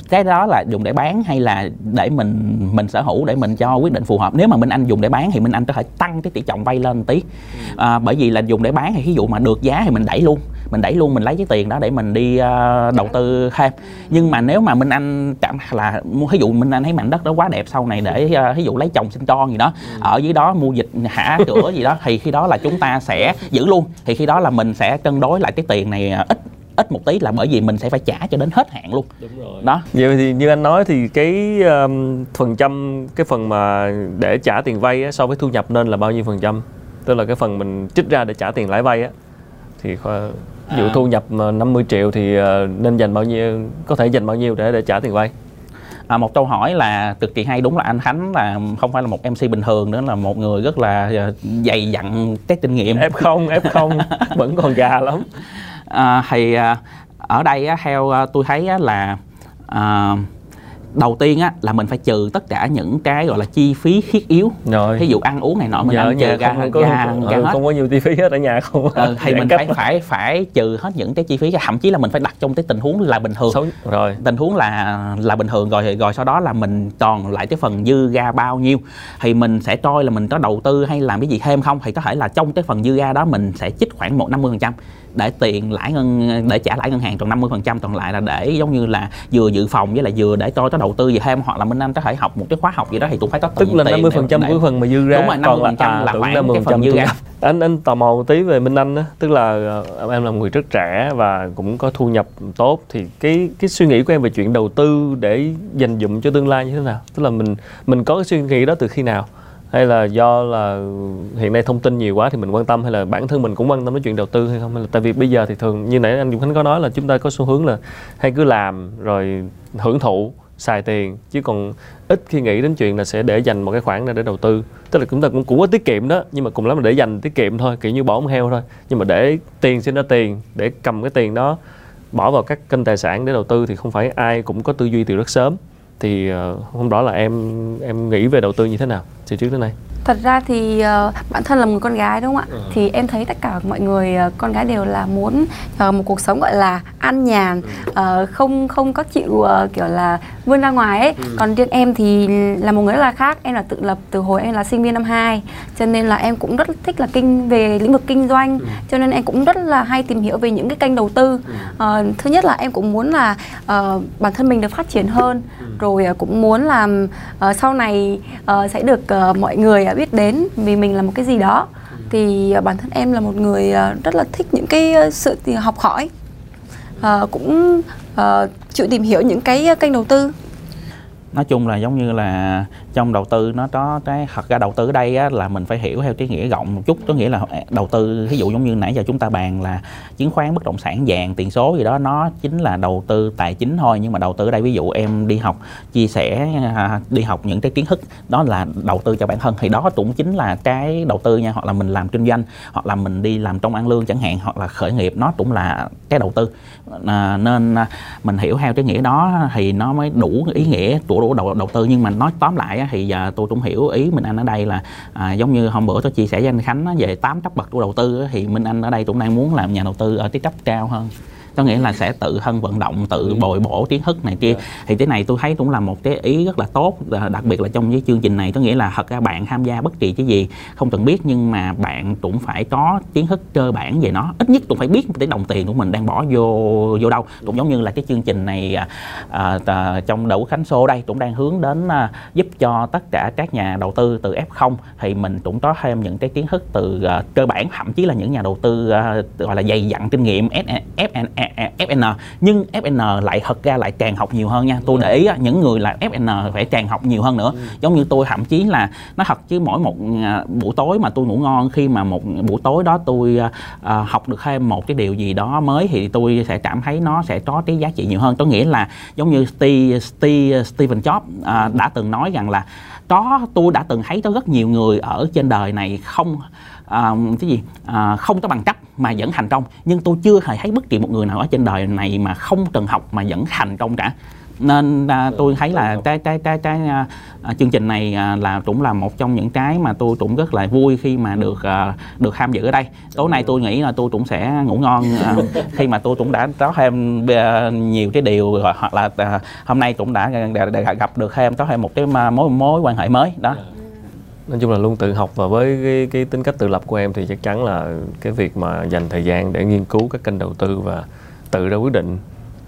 cái đó là dùng để bán hay là để mình mình sở hữu để mình cho quyết định phù hợp? Nếu mà minh anh dùng để bán thì minh anh có thể tăng cái tỷ trọng vay lên tí. Ừ. à, bởi vì là dùng để bán thì ví dụ mà được giá thì mình đẩy luôn. Mình đẩy luôn mình lấy cái tiền đó để mình đi uh, đầu tư thêm. Nhưng mà nếu mà minh anh cảm là ví dụ minh anh thấy mảnh đất đó quá đẹp sau này để uh, ví dụ lấy chồng sinh con gì đó ừ. ở dưới đó mua dịch hả cửa gì đó thì khi đó là chúng ta sẽ giữ luôn. Thì khi đó là mình sẽ cân đối lại cái tiền này ít ít một tí là bởi vì mình sẽ phải trả cho đến hết hạn luôn. Đúng rồi. Đó. Vậy thì như anh nói thì cái um, phần trăm cái phần mà để trả tiền vay á, so với thu nhập nên là bao nhiêu phần trăm? Tức là cái phần mình trích ra để trả tiền lãi vay á thì ví dụ à. thu nhập 50 triệu thì uh, nên dành bao nhiêu có thể dành bao nhiêu để để trả tiền vay? À, một câu hỏi là cực kỳ hay. Đúng là anh Khánh là không phải là một MC bình thường nữa là một người rất là ờ, dày dặn cái kinh nghiệm. F không F không *laughs* vẫn còn già lắm à, thì à, ở đây á, theo à, tôi thấy á, là à, đầu tiên á là mình phải trừ tất cả những cái gọi là chi phí thiết yếu. Rồi. Ví dụ ăn uống này nọ mình ăn trừ ra không, có, ra, không, ừ, không có nhiều chi phí hết ở nhà không ừ, *laughs* thì mình phải phải phải trừ hết những cái chi phí thậm chí là mình phải đặt trong cái tình huống là bình thường. Xấu, rồi. Tình huống là là bình thường rồi rồi sau đó là mình còn lại cái phần dư ra bao nhiêu. Thì mình sẽ coi là mình có đầu tư hay làm cái gì thêm không? Thì có thể là trong cái phần dư ra đó mình sẽ chích khoảng một năm mươi phần trăm để tiền lãi ngân để trả lãi ngân hàng còn 50 phần trăm còn lại là để giống như là vừa dự phòng với là vừa để tôi có đầu tư gì thêm hoặc là minh anh có thể học một cái khóa học gì đó thì cũng phải có tức là 50 phần trăm của phần mà dư ra đúng rồi 50 phần trăm à, là khoảng cái phần dư ra. anh anh tò mò một tí về minh anh á tức là ờ, em là một người rất trẻ và cũng có thu nhập tốt thì cái cái suy nghĩ của em về chuyện đầu tư để dành dụm cho tương lai như thế nào? Tức là mình mình có cái suy nghĩ đó từ khi nào hay là do là hiện nay thông tin nhiều quá thì mình quan tâm hay là bản thân mình cũng quan tâm đến chuyện đầu tư hay không? Hay là tại vì bây giờ thì thường như nãy anh Dũng Khánh có nói là chúng ta có xu hướng là hay cứ làm rồi hưởng thụ xài tiền chứ còn ít khi nghĩ đến chuyện là sẽ để dành một cái khoản ra để đầu tư. Tức là chúng ta cũng cũng có tiết kiệm đó nhưng mà cùng lắm là để dành tiết kiệm thôi kiểu như bỏ một heo thôi. Nhưng mà để tiền sinh ra tiền để cầm cái tiền đó bỏ vào các kênh tài sản để đầu tư thì không phải ai cũng có tư duy từ rất sớm. Thì uh, hôm đó là em em nghĩ về đầu tư như thế nào? Từ trước đến nay thật ra thì uh, bản thân là một con gái đúng không ạ ừ. thì em thấy tất cả mọi người uh, con gái đều là muốn uh, một cuộc sống gọi là an nhàn ừ. uh, không không có chịu uh, kiểu là vươn ra ngoài ấy ừ. còn riêng em thì là một người rất là khác em là tự lập từ hồi em là sinh viên năm 2 cho nên là em cũng rất thích là kinh về lĩnh vực kinh doanh ừ. cho nên em cũng rất là hay tìm hiểu về những cái kênh đầu tư uh, thứ nhất là em cũng muốn là uh, bản thân mình được phát triển hơn ừ. rồi uh, cũng muốn làm uh, sau này uh, sẽ được uh, mọi người uh, biết đến vì mình là một cái gì đó. Thì ờ, bản thân em là một người ờ, rất là thích những cái ờ, sự học hỏi à, cũng à, chịu tìm hiểu những cái kênh đầu tư. Nói chung là giống như là trong đầu tư nó có cái thật ra đầu tư ở đây á, là mình phải hiểu theo cái nghĩa rộng một chút. Có nghĩa là à, đầu tư ví dụ giống như nãy giờ chúng ta bàn là chứng khoán bất động sản vàng tiền số gì đó nó chính là đầu tư tài chính thôi. Nhưng mà đầu tư ở đây ví dụ em đi học chia sẻ à, đi học những cái kiến thức đó là đầu tư cho bản thân. Thì đó cũng chính là cái đầu tư nha. Hoặc là mình làm kinh doanh hoặc là mình đi làm trong ăn lương chẳng hạn hoặc là khởi nghiệp nó cũng là cái đầu tư. À, nên à, mình hiểu theo cái nghĩa đó thì nó mới đủ ý nghĩa của đủ đầu, đầu tư. Nhưng mà nói tóm lại thì giờ tôi cũng hiểu ý Minh Anh ở đây là à, giống như hôm bữa tôi chia sẻ với anh Khánh về tám cấp bậc của đầu tư thì Minh Anh ở đây cũng đang muốn làm nhà đầu tư ở cái cấp cao hơn có nghĩa là sẽ tự thân vận động tự bồi bổ kiến thức này kia. Dạ. thì cái này tôi thấy cũng là một cái ý rất là tốt đặc biệt là trong cái chương trình này. Có nghĩa là thật ra bạn tham gia bất kỳ cái gì không cần biết nhưng mà bạn cũng phải có kiến thức cơ bản về nó. Ít nhất cũng phải biết cái đồng tiền của mình đang bỏ vô vô đâu. Cũng giống như là cái chương trình này à, à, à, trong đậu khánh xô đây cũng đang hướng đến à, giúp cho tất cả các nhà đầu tư từ F0 thì mình cũng có thêm những cái kiến thức từ à, cơ bản. Thậm chí là những nhà đầu tư à, gọi là dày dặn kinh nghiệm FNE FN nhưng FN lại thật ra lại càng học nhiều hơn nha. Tôi để ý những người là FN phải càng học nhiều hơn nữa. Ừ. giống như tôi thậm chí là nó thật chứ mỗi một à, buổi tối mà tôi ngủ ngon khi mà một buổi tối đó tôi uh, học được thêm một cái điều gì đó mới thì tôi sẽ cảm thấy nó sẽ có cái giá trị nhiều hơn. Có nghĩa là giống như Steve, Steve, Steven Jobs đã từng nói rằng là có tôi đã từng thấy có rất nhiều người ở trên đời này không à, cái gì? À, không có bằng cấp mà vẫn thành công. Nhưng tôi chưa hề thấy bất kỳ một người nào ở trên đời này mà không cần học mà vẫn thành công cả. Nên à, tôi thấy là cái cái cái cái à, à, chương trình này à, là cũng là một trong những cái mà tôi cũng rất là vui khi mà được à, được tham dự ở đây. Tối nay tôi nghĩ là tôi cũng sẽ ngủ ngon à, khi mà tôi cũng đã có thêm à, nhiều cái điều hoặc là à, hôm nay cũng đã, à, đã, đã gặp được thêm có thêm một cái à, mối mối quan hệ mới. Đó nói chung là luôn tự học và với cái, cái tính cách tự lập của em thì chắc chắn là cái việc mà dành thời gian để nghiên cứu các kênh đầu tư và tự ra quyết định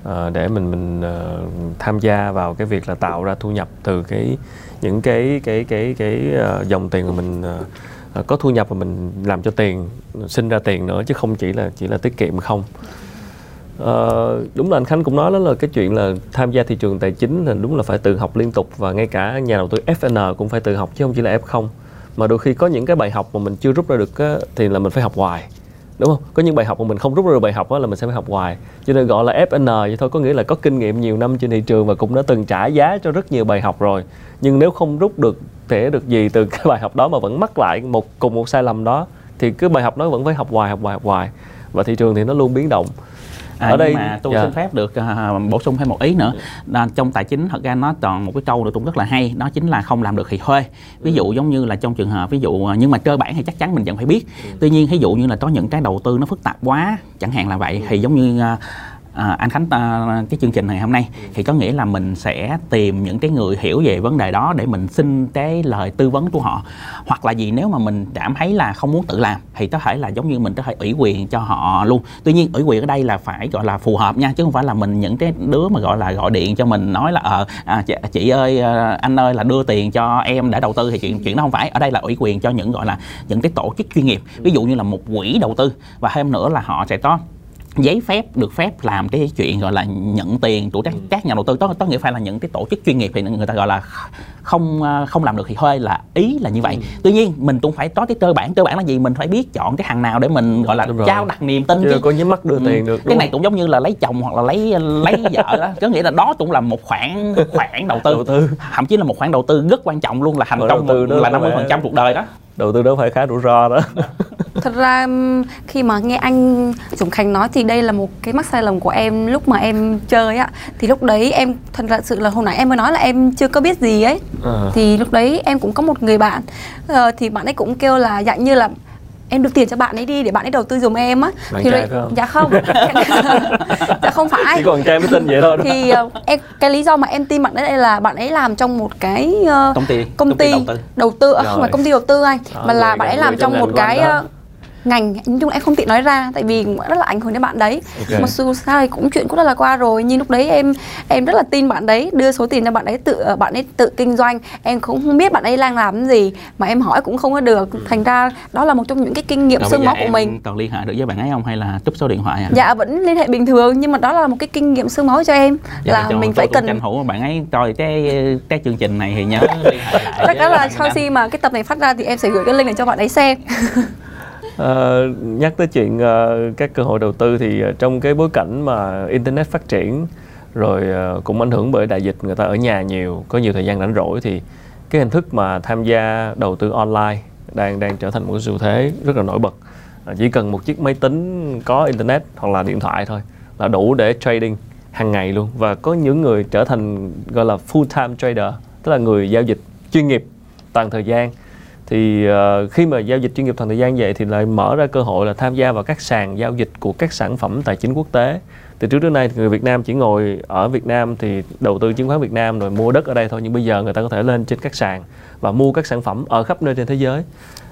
uh, để mình mình uh, tham gia vào cái việc là tạo ra thu nhập từ cái những cái cái cái cái uh, dòng tiền mà mình uh, có thu nhập và mình làm cho tiền sinh ra tiền nữa chứ không chỉ là chỉ là tiết kiệm không. Uh, đúng là anh Khánh cũng nói đó là cái chuyện là tham gia thị trường tài chính là đúng là phải tự học liên tục và ngay cả nhà đầu tư FN cũng phải tự học chứ không chỉ là F0 mà đôi khi có những cái bài học mà mình chưa rút ra được á, thì là mình phải học hoài đúng không? Có những bài học mà mình không rút ra được bài học á, là mình sẽ phải học hoài. Cho nên gọi là FN vậy thôi có nghĩa là có kinh nghiệm nhiều năm trên thị trường và cũng đã từng trả giá cho rất nhiều bài học rồi. Nhưng nếu không rút được thể được gì từ cái bài học đó mà vẫn mắc lại một cùng một sai lầm đó thì cái bài học đó vẫn phải học hoài học hoài học hoài và thị trường thì nó luôn biến động à, ở đây mà tôi. Dạ. xin phép được uh, bổ sung thêm một ý nữa là trong tài chính thật ra nó còn một cái câu được cũng rất là hay đó chính là không làm được thì thuê ví dụ giống như là trong trường hợp ví dụ nhưng mà cơ bản thì chắc chắn mình vẫn phải biết tuy nhiên ví dụ như là có những cái đầu tư nó phức tạp quá chẳng hạn là vậy thì giống như uh, à, anh Khánh à, cái chương trình này hôm nay thì có nghĩa là mình sẽ tìm những cái người hiểu về vấn đề đó để mình xin cái lời tư vấn của họ. Hoặc là gì nếu mà mình cảm thấy là không muốn tự làm thì có thể là giống như mình có thể ủy quyền cho họ luôn. Tuy nhiên ủy quyền ở đây là phải gọi là phù hợp nha chứ không phải là mình những cái đứa mà gọi là gọi điện cho mình nói là ờ à, chị, chị ơi à, anh ơi là đưa tiền cho em để đầu tư. Thì chuyện chuyện đó không phải. Ở đây là ủy quyền cho những gọi là những cái tổ chức chuyên nghiệp. Ví dụ như là một quỹ đầu tư. Và thêm nữa là họ sẽ có giấy phép được phép làm cái chuyện gọi là nhận tiền của các ừ. các nhà đầu tư đó có nghĩa phải là những cái tổ chức chuyên nghiệp thì người ta gọi là không ờ, không làm được thì hơi là ý là như vậy. Ừ. tuy nhiên mình cũng phải có cái cơ bản cơ bản là gì? Mình phải biết chọn cái hàng nào để mình gọi là trao đặt niềm tin chứ có nhắm mắt đưa ừ. tiền được cái này cũng giống như là lấy chồng hoặc là lấy lấy vợ đó. Có nghĩa là đó cũng là một khoản khoản đầu tư, đầu tư. thậm chí là một khoản đầu tư rất quan trọng luôn là thành công là năm mươi phần trăm cuộc đời đó. Đầu tư đó phải khá rủi ro đó. *laughs* Thật ra khi mà nghe anh Dũng Khánh nói thì đây là một cái mắc sai lầm của em lúc mà em chơi á. Thì lúc đấy em thật ra sự là hồi nãy em mới nói là em chưa có biết gì ấy à. thì lúc đấy em cũng có một người bạn uh, thì bạn ấy cũng kêu là dạng như là em đưa tiền cho bạn ấy đi để bạn ấy đầu tư giùm em á. Bạn thì trai phải không? dạ không. *laughs* Dạ không phải. Chỉ còn trai mới tin vậy thôi. Thì uh, em cái lý do mà em tin bạn ấy là bạn ấy làm trong một cái uh, công ty công ty, công ty đầu tư, đầu tư không phải công ty đầu tư anh à, mà là bạn ấy làm trong một cái uh, ngành nói chung em không tiện nói ra tại vì rất là ảnh hưởng đến bạn đấy okay. mặc dù sao thì cũng chuyện cũng rất là qua rồi nhưng lúc đấy em em rất là tin bạn đấy đưa số tiền cho bạn ấy tự ờ, bạn ấy tự kinh doanh em cũng không biết bạn ấy đang làm gì mà em hỏi cũng không có được ừ. thành ra đó là một trong những cái kinh nghiệm xương máu của mình còn liên hệ được với bạn ấy không hay là trúc số điện thoại à? dạ vẫn liên hệ bình thường nhưng mà đó là một cái kinh nghiệm xương máu cho em dạ, là mình phải cần tranh thủ bạn ấy coi cái cái chương trình này thì nhớ chắc chắn là sau khi mà cái tập này phát ra thì em sẽ gửi cái link này cho bạn ấy xem *laughs* à, nhắc tới chuyện uh, các cơ hội đầu tư thì uh, trong cái bối cảnh mà internet phát triển rồi uh, cũng ảnh hưởng bởi đại dịch người ta ở nhà nhiều có nhiều thời gian rảnh rỗi thì cái hình thức mà tham gia đầu tư online đang đang trở thành một xu thế rất là nổi bật. À, chỉ cần một chiếc máy tính có internet hoặc là điện thoại thôi là đủ để trading hàng ngày luôn. Và có những người trở thành gọi là full time trader tức là người giao dịch chuyên nghiệp toàn thời gian thì uh, khi mà giao dịch chuyên nghiệp toàn thời gian vậy thì lại mở ra cơ hội là tham gia vào các sàn giao dịch của các sản phẩm tài chính quốc tế. Từ trước đến nay người Việt Nam chỉ ngồi ở Việt Nam thì đầu tư chứng khoán Việt Nam rồi mua đất ở đây thôi nhưng bây giờ người ta có thể lên trên các sàn và mua các sản phẩm ở khắp nơi trên thế giới.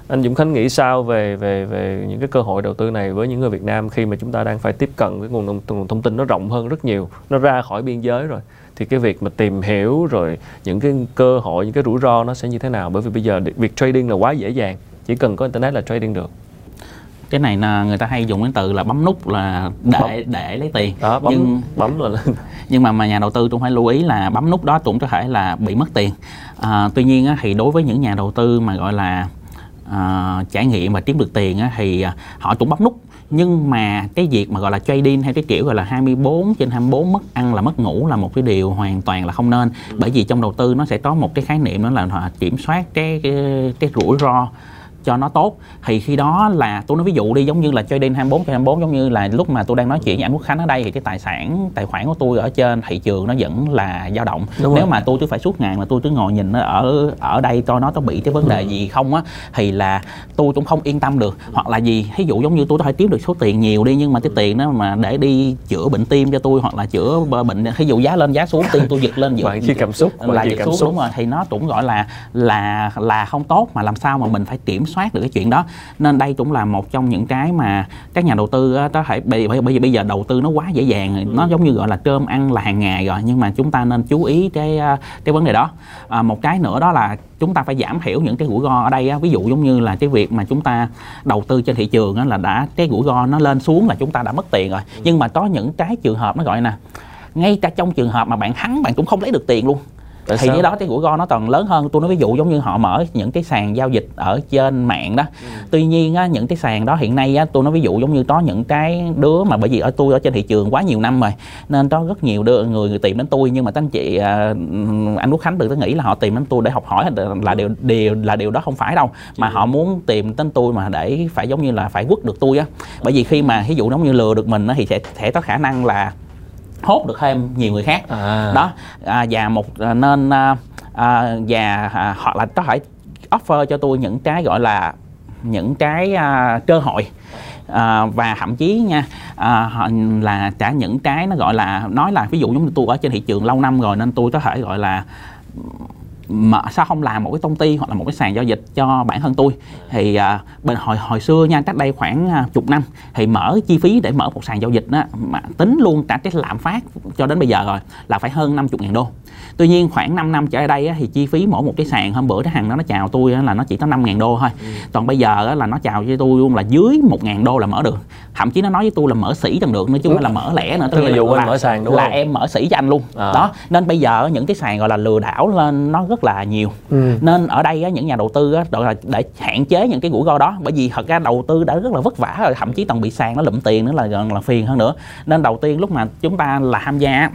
Anh Dũng Khánh nghĩ sao về về về những cái cơ hội đầu tư này với những người Việt Nam khi mà chúng ta đang phải tiếp cận cái nguồn, nguồn thông tin nó rộng hơn rất nhiều nó ra khỏi biên giới rồi? Thì cái việc mà tìm hiểu rồi những cái cơ hội những cái rủi ro nó sẽ như thế nào? Bởi vì bây giờ việc trading là quá dễ dàng chỉ cần có internet là trading được. Cái này là người ta hay dùng cái từ là bấm nút là để để lấy tiền. Đó bấm nhưng bấm là *laughs* nhưng mà mà nhà đầu tư cũng phải lưu ý là bấm nút đó cũng có thể là bị mất tiền. À, tuy nhiên á, thì đối với những nhà đầu tư mà gọi là à, trải nghiệm và kiếm được tiền á, thì họ cũng bấm nút nhưng mà cái việc mà gọi là trading hay cái kiểu gọi là 24 trên 24 mất ăn là mất ngủ là một cái điều hoàn toàn là không nên. Bởi vì trong đầu tư nó sẽ có một cái khái niệm đó là kiểm soát cái cái, cái rủi ro cho nó tốt thì khi đó là tôi nói ví dụ đi giống như là trading 24 trên 24 giống như là lúc mà tôi đang nói chuyện với anh Quốc Khánh ở đây thì cái tài sản tài khoản của tôi ở trên thị trường nó vẫn là dao động Đúng nếu rồi. mà tôi cứ phải suốt ngày mà tôi cứ ngồi nhìn nó ở ở đây coi nó có bị cái vấn đề ừ. gì không á thì là tôi cũng không yên tâm được hoặc là gì ví dụ giống như tôi có thể kiếm được số tiền nhiều đi nhưng mà cái tiền đó mà để đi chữa bệnh tim cho tôi hoặc là chữa bệnh ví dụ giá lên giá xuống *laughs* tiền tôi giật lên giật, giật cảm xúc là giật xuống xúc. đúng rồi thì nó cũng gọi là là là không tốt mà làm sao mà mình phải kiểm soát soát được cái chuyện đó. Nên đây cũng là một trong những cái mà các nhà đầu tư có thể bởi, vì bây giờ đầu tư nó quá dễ dàng nó giống như gọi là cơm ăn là hàng ngày rồi nhưng mà chúng ta nên chú ý cái cái vấn đề đó. À, một cái nữa đó là chúng ta phải giảm thiểu những cái rủi ro ở đây á. ví dụ giống như là cái việc mà chúng ta đầu tư trên thị trường á, là đã cái rủi ro nó lên xuống là chúng ta đã mất tiền rồi. Nhưng mà có những cái trường hợp nó gọi nè ngay cả trong trường hợp mà bạn thắng bạn cũng không lấy được tiền luôn Tại thì cái đó cái rủi ro nó còn lớn hơn. Tôi nói ví dụ giống như họ mở những cái sàn giao dịch ở trên mạng đó. Ừ. tuy nhiên á, những cái sàn đó hiện nay á, tôi nói ví dụ giống như có những cái đứa mà bởi vì ở tôi ở trên thị trường quá nhiều năm rồi nên có rất nhiều đứa, người, người tìm đến tôi. Nhưng mà anh chị à, anh Quốc Khánh tự nghĩ là họ tìm đến tôi để học hỏi là điều điều là điều đó không phải đâu. Mà họ muốn tìm đến tôi mà để phải giống như là phải quất được tôi á. Bởi vì khi mà ví dụ giống như lừa được mình á, thì sẽ sẽ có khả năng là hốt được thêm nhiều người khác à. đó à, và một à, nên à, à, và à, hoặc là có thể offer cho tôi những cái gọi là những cái à, cơ hội à, và thậm chí nha à, là trả những cái nó gọi là nói là ví dụ giống như tôi ở trên thị trường lâu năm rồi nên tôi có thể gọi là mà sao không làm một cái công ty hoặc là một cái sàn giao dịch cho bản thân tôi? Thì à, bên hồi hồi xưa nha cách đây khoảng à, chục năm thì mở chi phí để mở một sàn giao dịch đó mà tính luôn cả cái lạm phát cho đến bây giờ rồi là phải hơn 50 ngàn đô tuy nhiên khoảng 5 năm trở lại đây á, thì chi phí mỗi một cái sàn hôm bữa cái hàng đó nó chào tôi á, là nó chỉ có 5 ngàn đô thôi ừ. còn bây giờ á, là nó chào cho tôi luôn là dưới 1 ngàn đô là mở được thậm chí nó nói với tôi là mở sĩ chẳng được nói chung là mở lẻ nữa tức là dù là, mở sàn đúng là không? em mở sĩ cho anh luôn à. đó nên bây giờ những cái sàn gọi là lừa đảo lên nó rất là nhiều ừ. nên ở đây á, những nhà đầu tư á, là để hạn chế những cái rủi ro đó bởi vì thật ra đầu tư đã rất là vất vả rồi thậm chí còn bị sàn nó lụm tiền nữa là gần là phiền hơn nữa nên đầu tiên lúc mà chúng ta là tham gia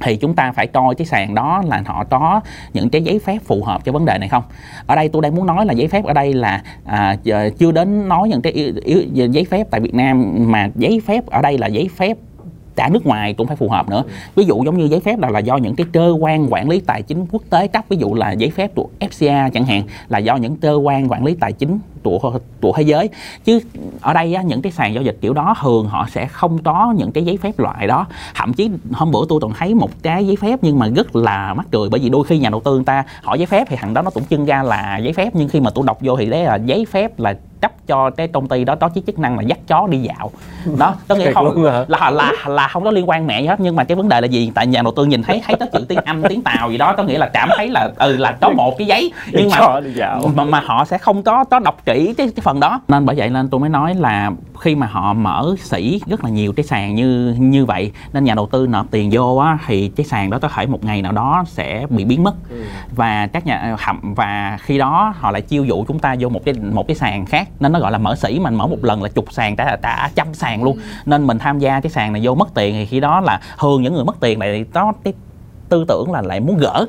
thì chúng ta phải coi cái sàn đó là họ có những cái giấy phép phù hợp cho vấn đề này không? Ở đây tôi đang muốn nói là giấy phép ở đây là à, chưa đến nói những cái yếu, yếu, giấy phép tại Việt Nam mà giấy phép ở đây là giấy phép cả nước ngoài cũng phải phù hợp nữa. Ví dụ giống như giấy phép là là do những cái cơ quan quản lý tài chính quốc tế cấp ví dụ là giấy phép của FCA chẳng hạn là do những cơ quan quản lý tài chính của của thế giới. Chứ ở đây á, những cái sàn giao dịch kiểu đó thường họ sẽ không có những cái giấy phép loại đó. Thậm chí hôm bữa tôi còn thấy một cái giấy phép nhưng mà rất là mắc cười bởi vì đôi khi nhà đầu tư người ta hỏi giấy phép thì thằng đó nó cũng trưng ra là giấy phép nhưng khi mà tôi đọc vô thì đấy là giấy phép là cấp cho cái công ty đó có cái chức năng là dắt chó đi dạo. Đó *laughs* có nghĩa không là, là là là không có liên quan mẹ gì hết nhưng mà cái vấn đề là gì? Tại nhà đầu tư nhìn thấy thấy có chữ tiếng anh tiếng tàu gì đó có nghĩa là cảm thấy là ừ là có một cái giấy. Nhưng mà mà, mà họ sẽ không có có đọc kỹ cái, cái phần đó. Nên bởi vậy nên tôi mới nói là khi mà họ mở sỉ rất là nhiều cái sàn như như vậy nên nhà đầu tư nộp tiền vô á thì cái sàn đó có thể một ngày nào đó sẽ bị biến mất. Ừ. và các nhà và khi đó họ lại chiêu dụ chúng ta vô một cái một cái sàn khác nên nó gọi là mở sỉ mình mở một lần là chục sàn cả cả trăm sàn luôn. Nên mình tham gia cái sàn này vô mất tiền thì khi đó là thường những người mất tiền này có cái tư tưởng là lại muốn gỡ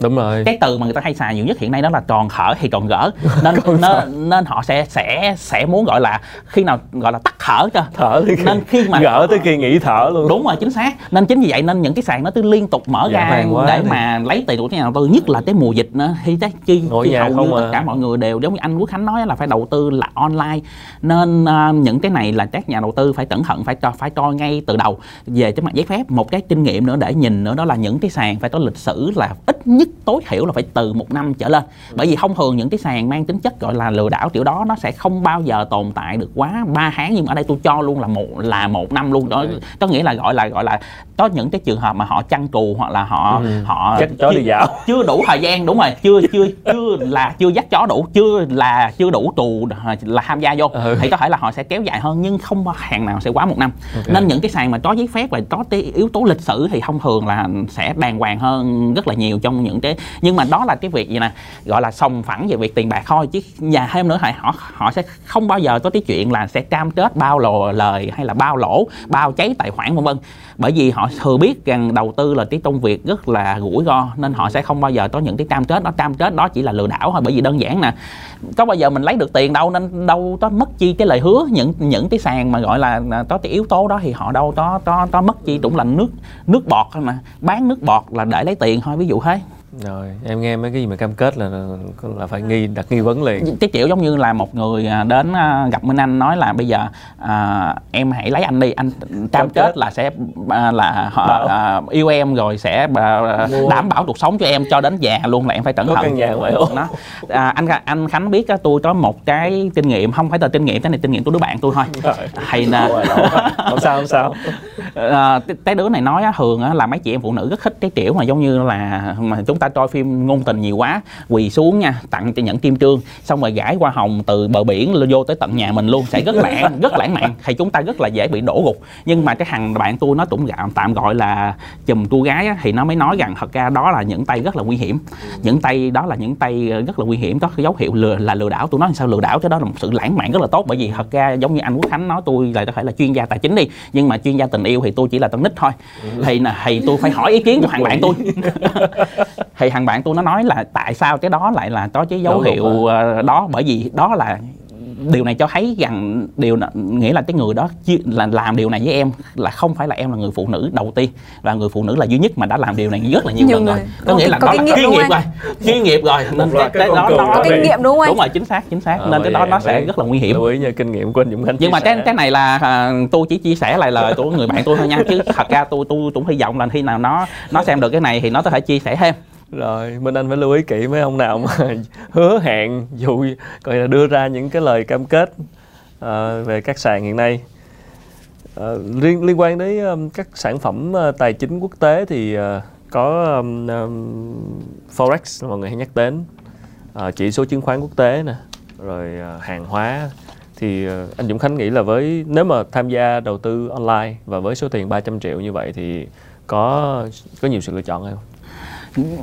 đúng rồi. Cái từ mà người ta hay xài nhiều nhất hiện nay đó là tròn khở thì tròn gỡ nên *laughs* nên, nên họ sẽ sẽ sẽ muốn gọi là khi nào gọi là tắt thở cho thở thì nên khi mà gỡ tới khi nghỉ thở luôn. Đúng rồi chính xác. Nên chính vì vậy nên những cái sàn nó cứ liên tục mở dạ, ra để đi. mà lấy tiền của nhà đầu tư nhất là cái mùa dịch nữa. Thì chắc chi, chi hầu như tất cả mọi người đều giống như anh Quốc Khánh nói là phải đầu tư là online. Nên uh, những cái này là các nhà đầu tư phải cẩn thận phải cho phải coi ngay từ đầu. Về cái mặt giấy phép một cái kinh nghiệm nữa để nhìn nữa đó là những cái sàn phải có lịch sử là ít nhất tối thiểu là phải từ một năm trở lên bởi vì thông thường những cái sàn mang tính chất gọi là lừa đảo kiểu đó nó sẽ không bao giờ tồn tại được quá 3 tháng nhưng mà ở đây tôi cho luôn là một là một năm luôn đó có nghĩa là gọi là gọi là có những cái trường hợp mà họ chăn trù hoặc là họ ừ. họ dắt chó đi dạo *laughs* chưa đủ thời gian đúng rồi chưa chưa chưa là chưa dắt chó đủ chưa là chưa đủ trù là tham gia vô ừ. thì có thể là họ sẽ kéo dài hơn nhưng không hàng nào sẽ quá một năm okay. nên những cái sàn mà có giấy phép và có cái yếu tố lịch sử thì thông thường là sẽ đàng hoàng hơn rất là nhiều trong những cái, nhưng mà đó là cái việc gì nè, gọi là sòng phẳng về việc tiền bạc thôi, chứ nhà thêm nữa thì họ họ sẽ không bao giờ có cái chuyện là sẽ cam kết bao lồ lời hay là bao lỗ, bao cháy tài khoản, vân vân. Bởi vì họ thừa biết rằng đầu tư là cái công việc rất là rủi ro, nên họ sẽ không bao giờ có những cái cam kết đó. Cam kết đó chỉ là lừa đảo thôi, bởi vì đơn giản nè, có bao giờ mình lấy được tiền đâu, nên đâu có mất chi cái lời hứa. Những những cái sàn mà gọi là có cái yếu tố đó thì họ đâu có có có mất chi, cũng là nước nước bọt thôi mà, bán nước bọt là để lấy tiền thôi, ví dụ thế rồi em nghe mấy cái gì mà cam kết là là phải nghi đặt nghi vấn liền. Cái kiểu giống như là một người à, đến à, gặp Minh Anh nói là bây giờ à, em hãy lấy anh đi anh cam kết. là sẽ à, là họ à, yêu em rồi sẽ à, đảm bảo cuộc sống cho em cho đến già luôn là em phải cẩn thận căn nhà vậy đó. À, anh anh Khánh biết á, tôi có một cái kinh nghiệm không phải là kinh nghiệm cái này kinh nghiệm của đứa bạn tôi thôi. Hay là không sao không sao. *laughs* À, cái đứa này nói á, thường á, là mấy chị em phụ nữ rất thích cái kiểu mà giống như là mà chúng ta ta coi phim ngôn tình nhiều quá. Quỳ xuống nha tặng cho những kim trương xong rồi gãi qua hồng từ bờ biển vô tới tận nhà mình luôn. Sẽ rất lãng *laughs* rất lãng mạn. Thì chúng ta rất là dễ bị đổ gục. Nhưng mà cái thằng bạn tôi nó cũng tạm gọi là chùm cô gái á, thì nó mới nói rằng thật ra đó là những tay rất là nguy hiểm. Những tay đó là những tay rất là nguy hiểm. Có dấu hiệu lừa là lừa đảo. Tôi nói sao lừa đảo? Cho đó là một sự lãng mạn rất là tốt. Bởi vì thật ra giống như anh quốc khánh nói tôi là có thể là chuyên gia tài chính đi. Nhưng mà chuyên gia tình yêu thì tôi chỉ là tân nít thôi. Thì là thì tôi phải hỏi ý kiến của thằng bạn tôi *laughs* thì thằng bạn tôi nó nói là tại sao cái đó lại là có cái dấu hiệu ờ, đó? Bởi vì đó là điều này cho thấy rằng điều nghĩa là cái người đó là làm điều này với em là không phải là em là người phụ nữ đầu tiên. Là người phụ nữ là duy nhất mà đã làm điều này rất là nhiều, nhiều lần rồi. có nghĩa là có đó là chuyên nghiệp rồi chuyên nghiệp rồi. Nên cái, cái đó nó có kinh nghiệm đúng không đúng rồi chính xác chính xác. À, nên cái đó nó sẽ rất là nguy hiểm. lưu ý nha kinh nghiệm của anh Dũng Khánh nhưng mà cái cái này là à, tôi chỉ chia sẻ lại lời của người bạn tôi thôi nha chứ thật ra tôi tôi cũng hy vọng là khi nào nó nó xem được cái này thì nó có thể chia sẻ thêm rồi bên anh phải lưu ý kỹ mấy ông nào mà *laughs* hứa hẹn dụ coi là đưa ra những cái lời cam kết uh, về các sàn hiện nay. Uh, liên liên quan đến um, các sản phẩm uh, tài chính quốc tế thì uh, có um, um, forex mọi người hay nhắc đến. Uh, chỉ số chứng khoán quốc tế nè rồi uh, hàng hóa. Thì uh, anh Dũng Khánh nghĩ là với nếu mà tham gia đầu tư online và với số tiền 300 triệu như vậy thì có có nhiều sự lựa chọn hay không?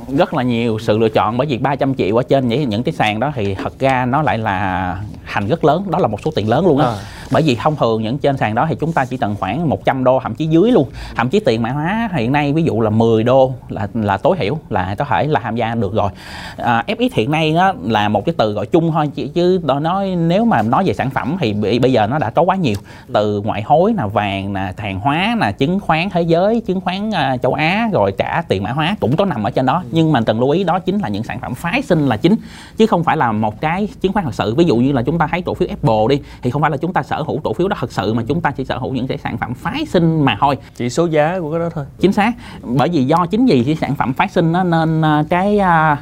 Rất là nhiều sự lựa chọn bởi vì 300 triệu ở trên những những cái sàn đó thì thật ra nó lại là hành rất lớn, đó là một số tiền lớn luôn á à bởi vì thông thường những trên sàn đó thì chúng ta chỉ cần khoảng 100 đô thậm chí dưới luôn. Thậm chí tiền mã hóa hiện nay ví dụ là 10 đô là là tối thiểu là có thể là tham gia được rồi. À, FX hiện nay đó là một cái từ gọi chung thôi chứ, chứ nói nếu mà nói về sản phẩm thì bây giờ nó đã có quá nhiều. Từ ngoại hối là vàng là hàng hóa là chứng khoán thế giới chứng khoán uh, châu Á rồi cả tiền mã hóa cũng có nằm ở trên đó. Nhưng mà cần lưu ý đó chính là những sản phẩm phái sinh là chính chứ không phải là một cái chứng khoán thật sự. Ví dụ như là chúng ta thấy cổ phiếu Apple đi thì không phải là chúng ta sở hữu cổ phiếu đó thật sự mà chúng ta chỉ sở hữu những cái sản phẩm phái sinh mà thôi. Chỉ số giá của cái đó thôi. Chính xác. Bởi vì do chính vì cái sản phẩm phái sinh nó nên à, cái uh,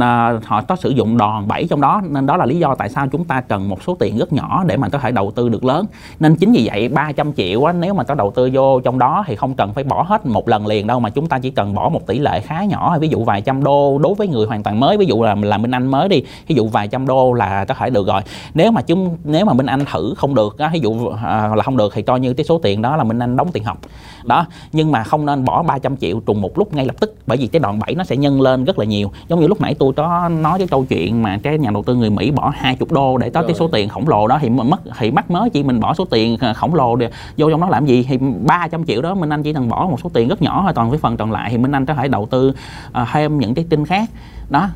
à, họ có sử dụng đòn bẩy trong đó nên đó là lý do tại sao chúng ta cần một số tiền rất nhỏ để mà có thể đầu tư được lớn. Nên chính vì vậy 300 triệu á, nếu mà có đầu tư vô trong đó thì không cần phải bỏ hết một lần liền đâu mà chúng ta chỉ cần bỏ một tỷ lệ khá nhỏ ví dụ vài trăm đô đối với người hoàn toàn mới ví dụ là là Minh Anh mới đi ví dụ vài trăm đô là có thể được rồi. Nếu mà chúng nếu mà Minh Anh thử không được á, ví dụ à, là không được thì coi như cái số tiền đó là Minh Anh đóng tiền học đó nhưng mà không nên bỏ 300 triệu trùng một lúc ngay lập tức bởi vì cái đòn bẩy nó sẽ nhân lên rất là nhiều. Giống như lúc nãy tôi có nói cái câu chuyện mà cái nhà đầu tư người Mỹ bỏ 20 đô để có cái số tiền khổng lồ đó thì mất thì mắc mới chỉ mình bỏ số tiền khổng lồ để vô trong đó làm gì? Thì 300 triệu đó Minh Anh chỉ cần bỏ một số tiền rất nhỏ thôi toàn cái phần còn lại thì Minh Anh có thể đầu tư uh, thêm những cái tin khác đó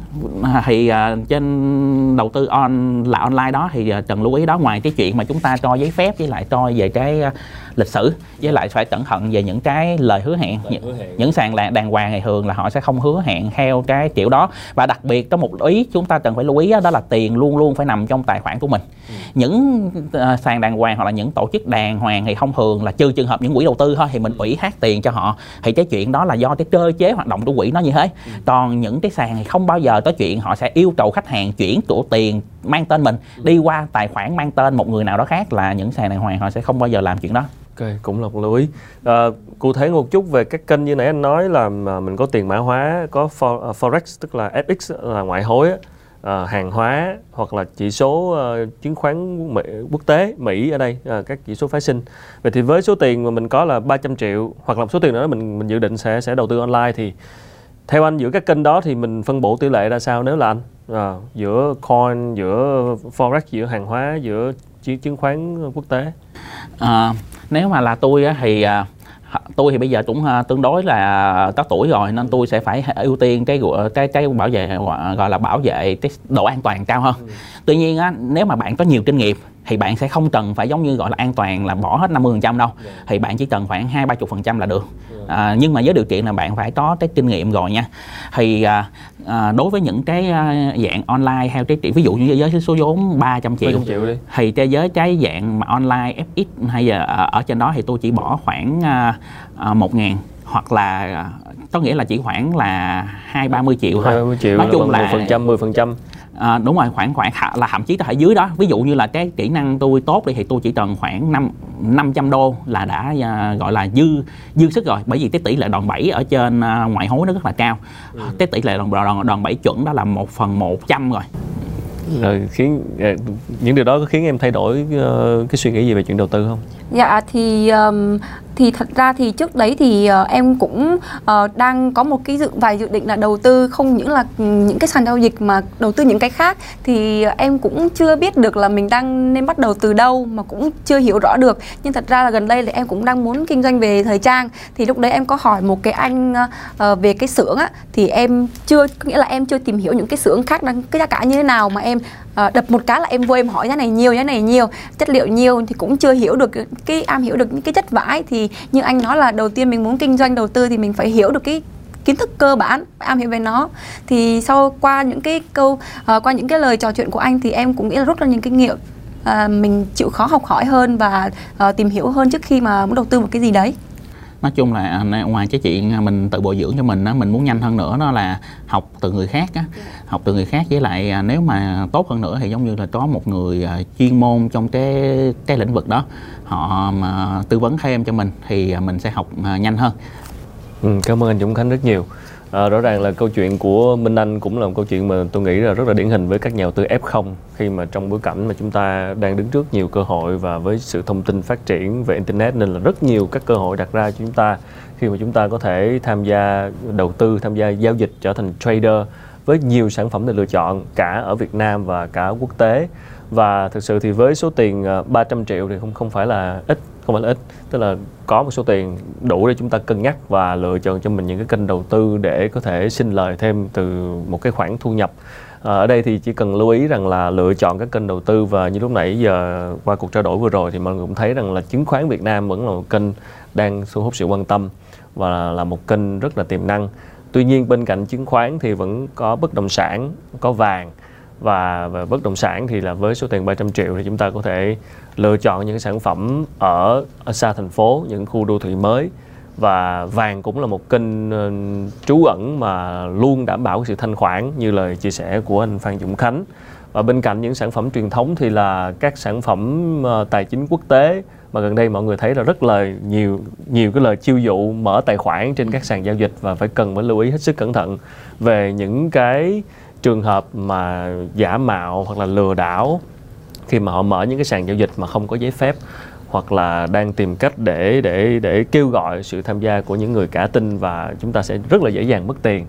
thì uh, trên đầu tư on là online đó thì uh, cần lưu ý đó ngoài cái chuyện mà chúng ta cho giấy phép với lại cho về cái uh, lịch sử với lại phải cẩn thận về những cái lời hứa hẹn lời hứa hẹn. những sàn là đàng hoàng thì thường là họ sẽ không hứa hẹn theo cái kiểu đó và đặc biệt có một ý chúng ta cần phải lưu ý đó, đó là tiền luôn luôn phải nằm trong tài khoản của mình ừ. những uh, sàn đàng hoàng hoặc là những tổ chức đàng hoàng thì không thường là trừ trường hợp những quỹ đầu tư thôi thì mình ủy thác tiền cho họ thì cái chuyện đó là do cái cơ chế hoạt động của quỹ nó như thế ừ. còn những cái sàn thì không không bao giờ có chuyện họ sẽ yêu cầu khách hàng chuyển tủ tiền mang tên mình đi qua tài khoản mang tên một người nào đó khác là những sàn đàng hoàng họ sẽ không bao giờ làm chuyện đó Ok, cũng là một lưu ý. À, cụ thể một chút về các kênh như nãy anh nói là mình có tiền mã hóa, có ờ, forex tức là FX là ngoại hối, à, hàng hóa hoặc là chỉ số uh, chứng khoán Mỹ, quốc tế Mỹ ở đây à, các chỉ số phái sinh. Vậy thì với số tiền mà mình có là 300 triệu hoặc là một số tiền nữa mình mình dự định sẽ sẽ đầu tư online thì theo anh giữa các kênh đó thì mình phân bổ tỷ lệ ra sao nếu là anh à, giữa coin giữa forex giữa hàng hóa giữa chứng khoán quốc tế à, nếu mà là tôi thì à, tôi thì bây giờ cũng à, tương đối là có tuổi rồi nên tôi sẽ phải ưu tiên cái cái cái bảo vệ gọi là bảo vệ cái độ an toàn cao hơn. Ừ. Tuy nhiên á, nếu mà bạn có nhiều kinh nghiệm thì bạn sẽ không cần phải giống như gọi là an toàn là bỏ hết 50% đâu. Yeah. Thì bạn chỉ cần khoảng hai ba chục phần trăm là được. Yeah. À, nhưng mà với điều kiện là bạn phải có cái kinh nghiệm rồi nha. Thì à, à, đối với những cái à, dạng online theo cái ví dụ như với số vốn 300 triệu, 300 triệu đi. thì cái với cái dạng mà online FX hay là ở trên đó thì tôi chỉ bỏ khoảng à, à, 1 ngàn hoặc là có nghĩa là chỉ khoảng là hai ba mươi triệu thôi. 20 triệu nói chung là phần trăm, 10 phần trăm à, đúng rồi khoảng khoảng là thậm chí có thể dưới đó ví dụ như là cái kỹ năng tôi tốt đi thì tôi chỉ cần khoảng năm 500 đô là đã uh, gọi là dư dư sức rồi bởi vì cái tỷ lệ đòn bẩy ở trên uh, ngoại hối nó rất là cao ừ. cái tỷ lệ đòn đòn đòn bẩy chuẩn đó là một phần một trăm rồi rồi khiến những điều đó có khiến em thay đổi uh, cái suy nghĩ gì về chuyện đầu tư không? Dạ thì um, thì thật ra thì trước đấy thì uh, em cũng uh, đang có một cái dự vài dự định là đầu tư không những là ừ, những cái sàn giao dịch mà đầu tư những cái khác. Thì uh, em cũng chưa biết được là mình đang nên bắt đầu từ đâu mà cũng chưa hiểu rõ được. Nhưng thật ra là gần đây thì em cũng đang muốn kinh doanh về thời trang. Thì lúc đấy em có hỏi một cái anh uh, về cái xưởng á thì em chưa nghĩa là em chưa tìm hiểu những cái xưởng khác đang cái giá cả như thế nào mà em Ờ, đập một cái là em vô em hỏi cái này nhiều cái này nhiều chất liệu nhiều thì cũng chưa hiểu được cái am hiểu được những cái chất vải thì như anh nói là đầu tiên mình muốn kinh doanh đầu tư thì mình phải hiểu được cái kiến thức cơ bản am hiểu về nó. Thì sau qua những cái câu uh, qua những cái lời trò chuyện của anh thì em cũng nghĩ là rút ra những kinh nghiệm uh, mình chịu khó học hỏi hơn và uh, tìm hiểu hơn trước khi mà muốn đầu tư một cái gì đấy nói chung là à, ngoài cái chuyện à, mình tự bồi dưỡng cho mình á mình muốn nhanh hơn nữa đó là học từ người khác á. Học từ người khác với lại à, nếu mà tốt hơn nữa thì giống như là có một người chuyên môn trong cái cái lĩnh vực đó. Họ mà tư vấn thêm cho mình thì mình sẽ học nhanh hơn. Ừ, cảm ơn anh Dũng Khánh rất nhiều. À, rõ ràng là câu chuyện của Minh Anh cũng là một câu chuyện mà tôi nghĩ là rất là điển hình với các nhà đầu tư F0 khi mà trong bối cảnh mà chúng ta đang đứng trước nhiều cơ hội và với sự thông tin phát triển về internet nên là rất nhiều các cơ hội đặt ra cho chúng ta khi mà chúng ta có thể tham gia đầu tư, tham gia giao dịch trở thành trader với nhiều sản phẩm để lựa chọn cả ở Việt Nam và cả quốc tế. Và thực sự thì với số tiền ờ, 300 triệu thì không không phải là ít không phải là ít tức là có một số tiền đủ để chúng ta cân nhắc và lựa chọn cho mình những cái kênh đầu tư để có thể sinh lời thêm từ một cái khoản thu nhập. À, ở đây thì chỉ cần lưu ý rằng là lựa chọn các kênh đầu tư và như lúc nãy giờ qua cuộc trao đổi vừa rồi thì mọi người cũng thấy rằng là chứng khoán Việt Nam vẫn là một kênh đang thu hút sự quan tâm và là một kênh rất là tiềm năng. Tuy nhiên bên cạnh chứng khoán thì vẫn có bất động sản có vàng và về bất động sản thì là với số tiền 300 triệu thì chúng ta có thể lựa chọn những sản phẩm ở, ở xa thành phố những khu đô thị mới. Và vàng cũng là một kênh uh, trú ẩn mà luôn đảm bảo sự thanh khoản như lời chia sẻ của anh Phan Dũng Khánh. Và bên cạnh những sản phẩm truyền thống thì là các sản phẩm uh, tài chính quốc tế mà gần đây mọi người thấy là rất là nhiều nhiều cái lời chiêu dụ mở tài khoản trên các sàn giao dịch và phải cần phải lưu ý hết sức cẩn thận về những cái trường hợp mà giả mạo hoặc là lừa đảo khi mà họ mở những cái sàn giao dịch mà không có giấy phép hoặc là đang tìm cách để để để kêu gọi sự tham gia của những người cả tin và chúng ta sẽ rất là dễ dàng mất tiền.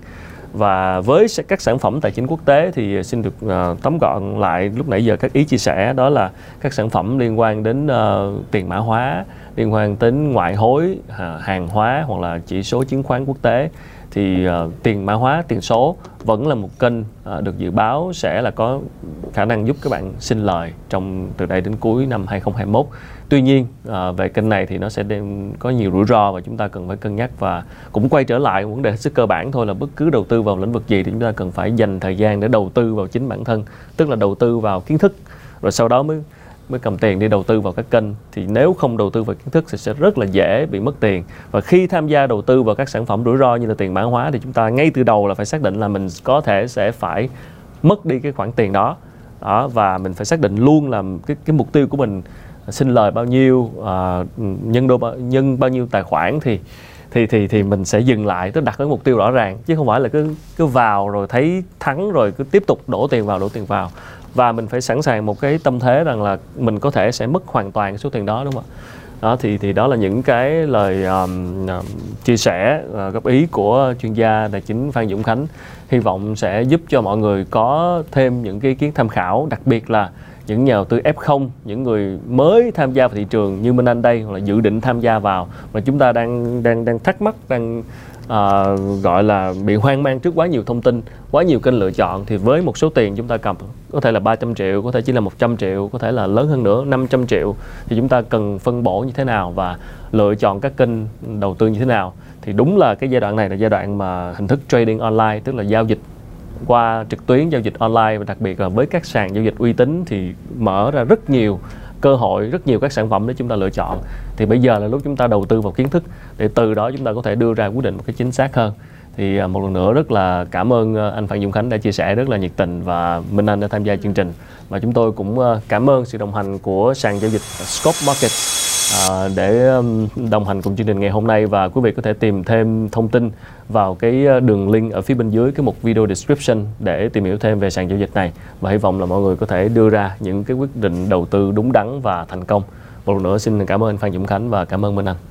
Và với các sản phẩm tài chính quốc tế thì xin được uh, tóm gọn lại lúc nãy giờ các ý chia sẻ đó là các sản phẩm liên quan đến uh, tiền mã hóa liên quan đến ngoại hối uh, hàng hóa hoặc là chỉ số chứng khoán quốc tế thì uh, tiền mã hóa tiền số vẫn là một kênh uh, được dự báo sẽ là có khả năng giúp các bạn sinh lời trong từ đây đến cuối năm 2021 tuy nhiên uh, về kênh này thì nó sẽ đem có nhiều rủi ro và chúng ta cần phải cân nhắc và cũng quay trở lại vấn đề sức cơ bản thôi là bất cứ đầu tư vào lĩnh vực gì thì chúng ta cần phải dành thời gian để đầu tư vào chính bản thân tức là đầu tư vào kiến thức rồi sau đó mới mới cầm tiền đi đầu tư vào các kênh thì nếu không đầu tư vào kiến thức thì sẽ rất là dễ bị mất tiền. Và khi tham gia đầu tư vào các sản phẩm rủi ro như là tiền mã hóa thì chúng ta ngay từ đầu là phải xác định là mình có thể sẽ phải mất đi cái khoản tiền đó. Đó và mình phải xác định luôn là cái cái mục tiêu của mình xin lời bao nhiêu uh, nhân đô bao, nhân bao nhiêu tài khoản thì thì thì thì mình sẽ dừng lại tức đặt cái mục tiêu rõ ràng chứ không phải là cứ cứ vào rồi thấy thắng rồi cứ tiếp tục đổ tiền vào đổ tiền vào và mình phải sẵn sàng một cái tâm thế rằng là mình có thể sẽ mất hoàn toàn số tiền đó đúng không ạ? Đó thì thì đó là những cái lời um, chia sẻ uh, góp ý của chuyên gia tài chính Phan Dũng Khánh. Hy vọng sẽ giúp cho mọi người có thêm những cái kiến tham khảo đặc biệt là những nhà đầu tư F0 những người mới tham gia vào thị trường như Minh Anh đây hoặc là dự định tham gia vào. Mà chúng ta đang đang đang thắc mắc đang uh, gọi là bị hoang mang trước quá nhiều thông tin quá nhiều kênh lựa chọn thì với một số tiền chúng ta cầm có thể là 300 triệu có thể chỉ là 100 triệu có thể là lớn hơn nữa 500 triệu thì chúng ta cần phân bổ như thế nào và lựa chọn các kênh đầu tư như thế nào. Thì đúng là cái giai đoạn này là giai đoạn mà hình thức trading online tức là giao dịch qua trực tuyến giao dịch online và đặc biệt là với các sàn giao dịch uy tín thì mở ra rất nhiều cơ hội, rất nhiều các sản phẩm để chúng ta lựa chọn. Thì bây giờ là lúc chúng ta đầu tư vào kiến thức để từ đó chúng ta có thể đưa ra quyết định một cái chính xác hơn. Thì à, một lần nữa rất là cảm ơn à, anh Phan Dung Khánh đã chia sẻ rất là nhiệt tình và Minh Anh đã tham gia chương trình. Và chúng tôi cũng à, cảm ơn sự đồng hành của sàn giao dịch Scope Market à, để đồng hành cùng chương trình ngày hôm nay và quý vị có thể tìm thêm thông tin vào cái ờ, đường link ở phía bên dưới cái mục video description để tìm hiểu thêm về sàn giao dịch này. Và hy vọng là mọi người có thể đưa ra những cái quyết định đầu tư đúng đắn và thành công. Một lần nữa xin cảm ơn anh Phan Dũng Khánh và cảm ơn Minh Anh.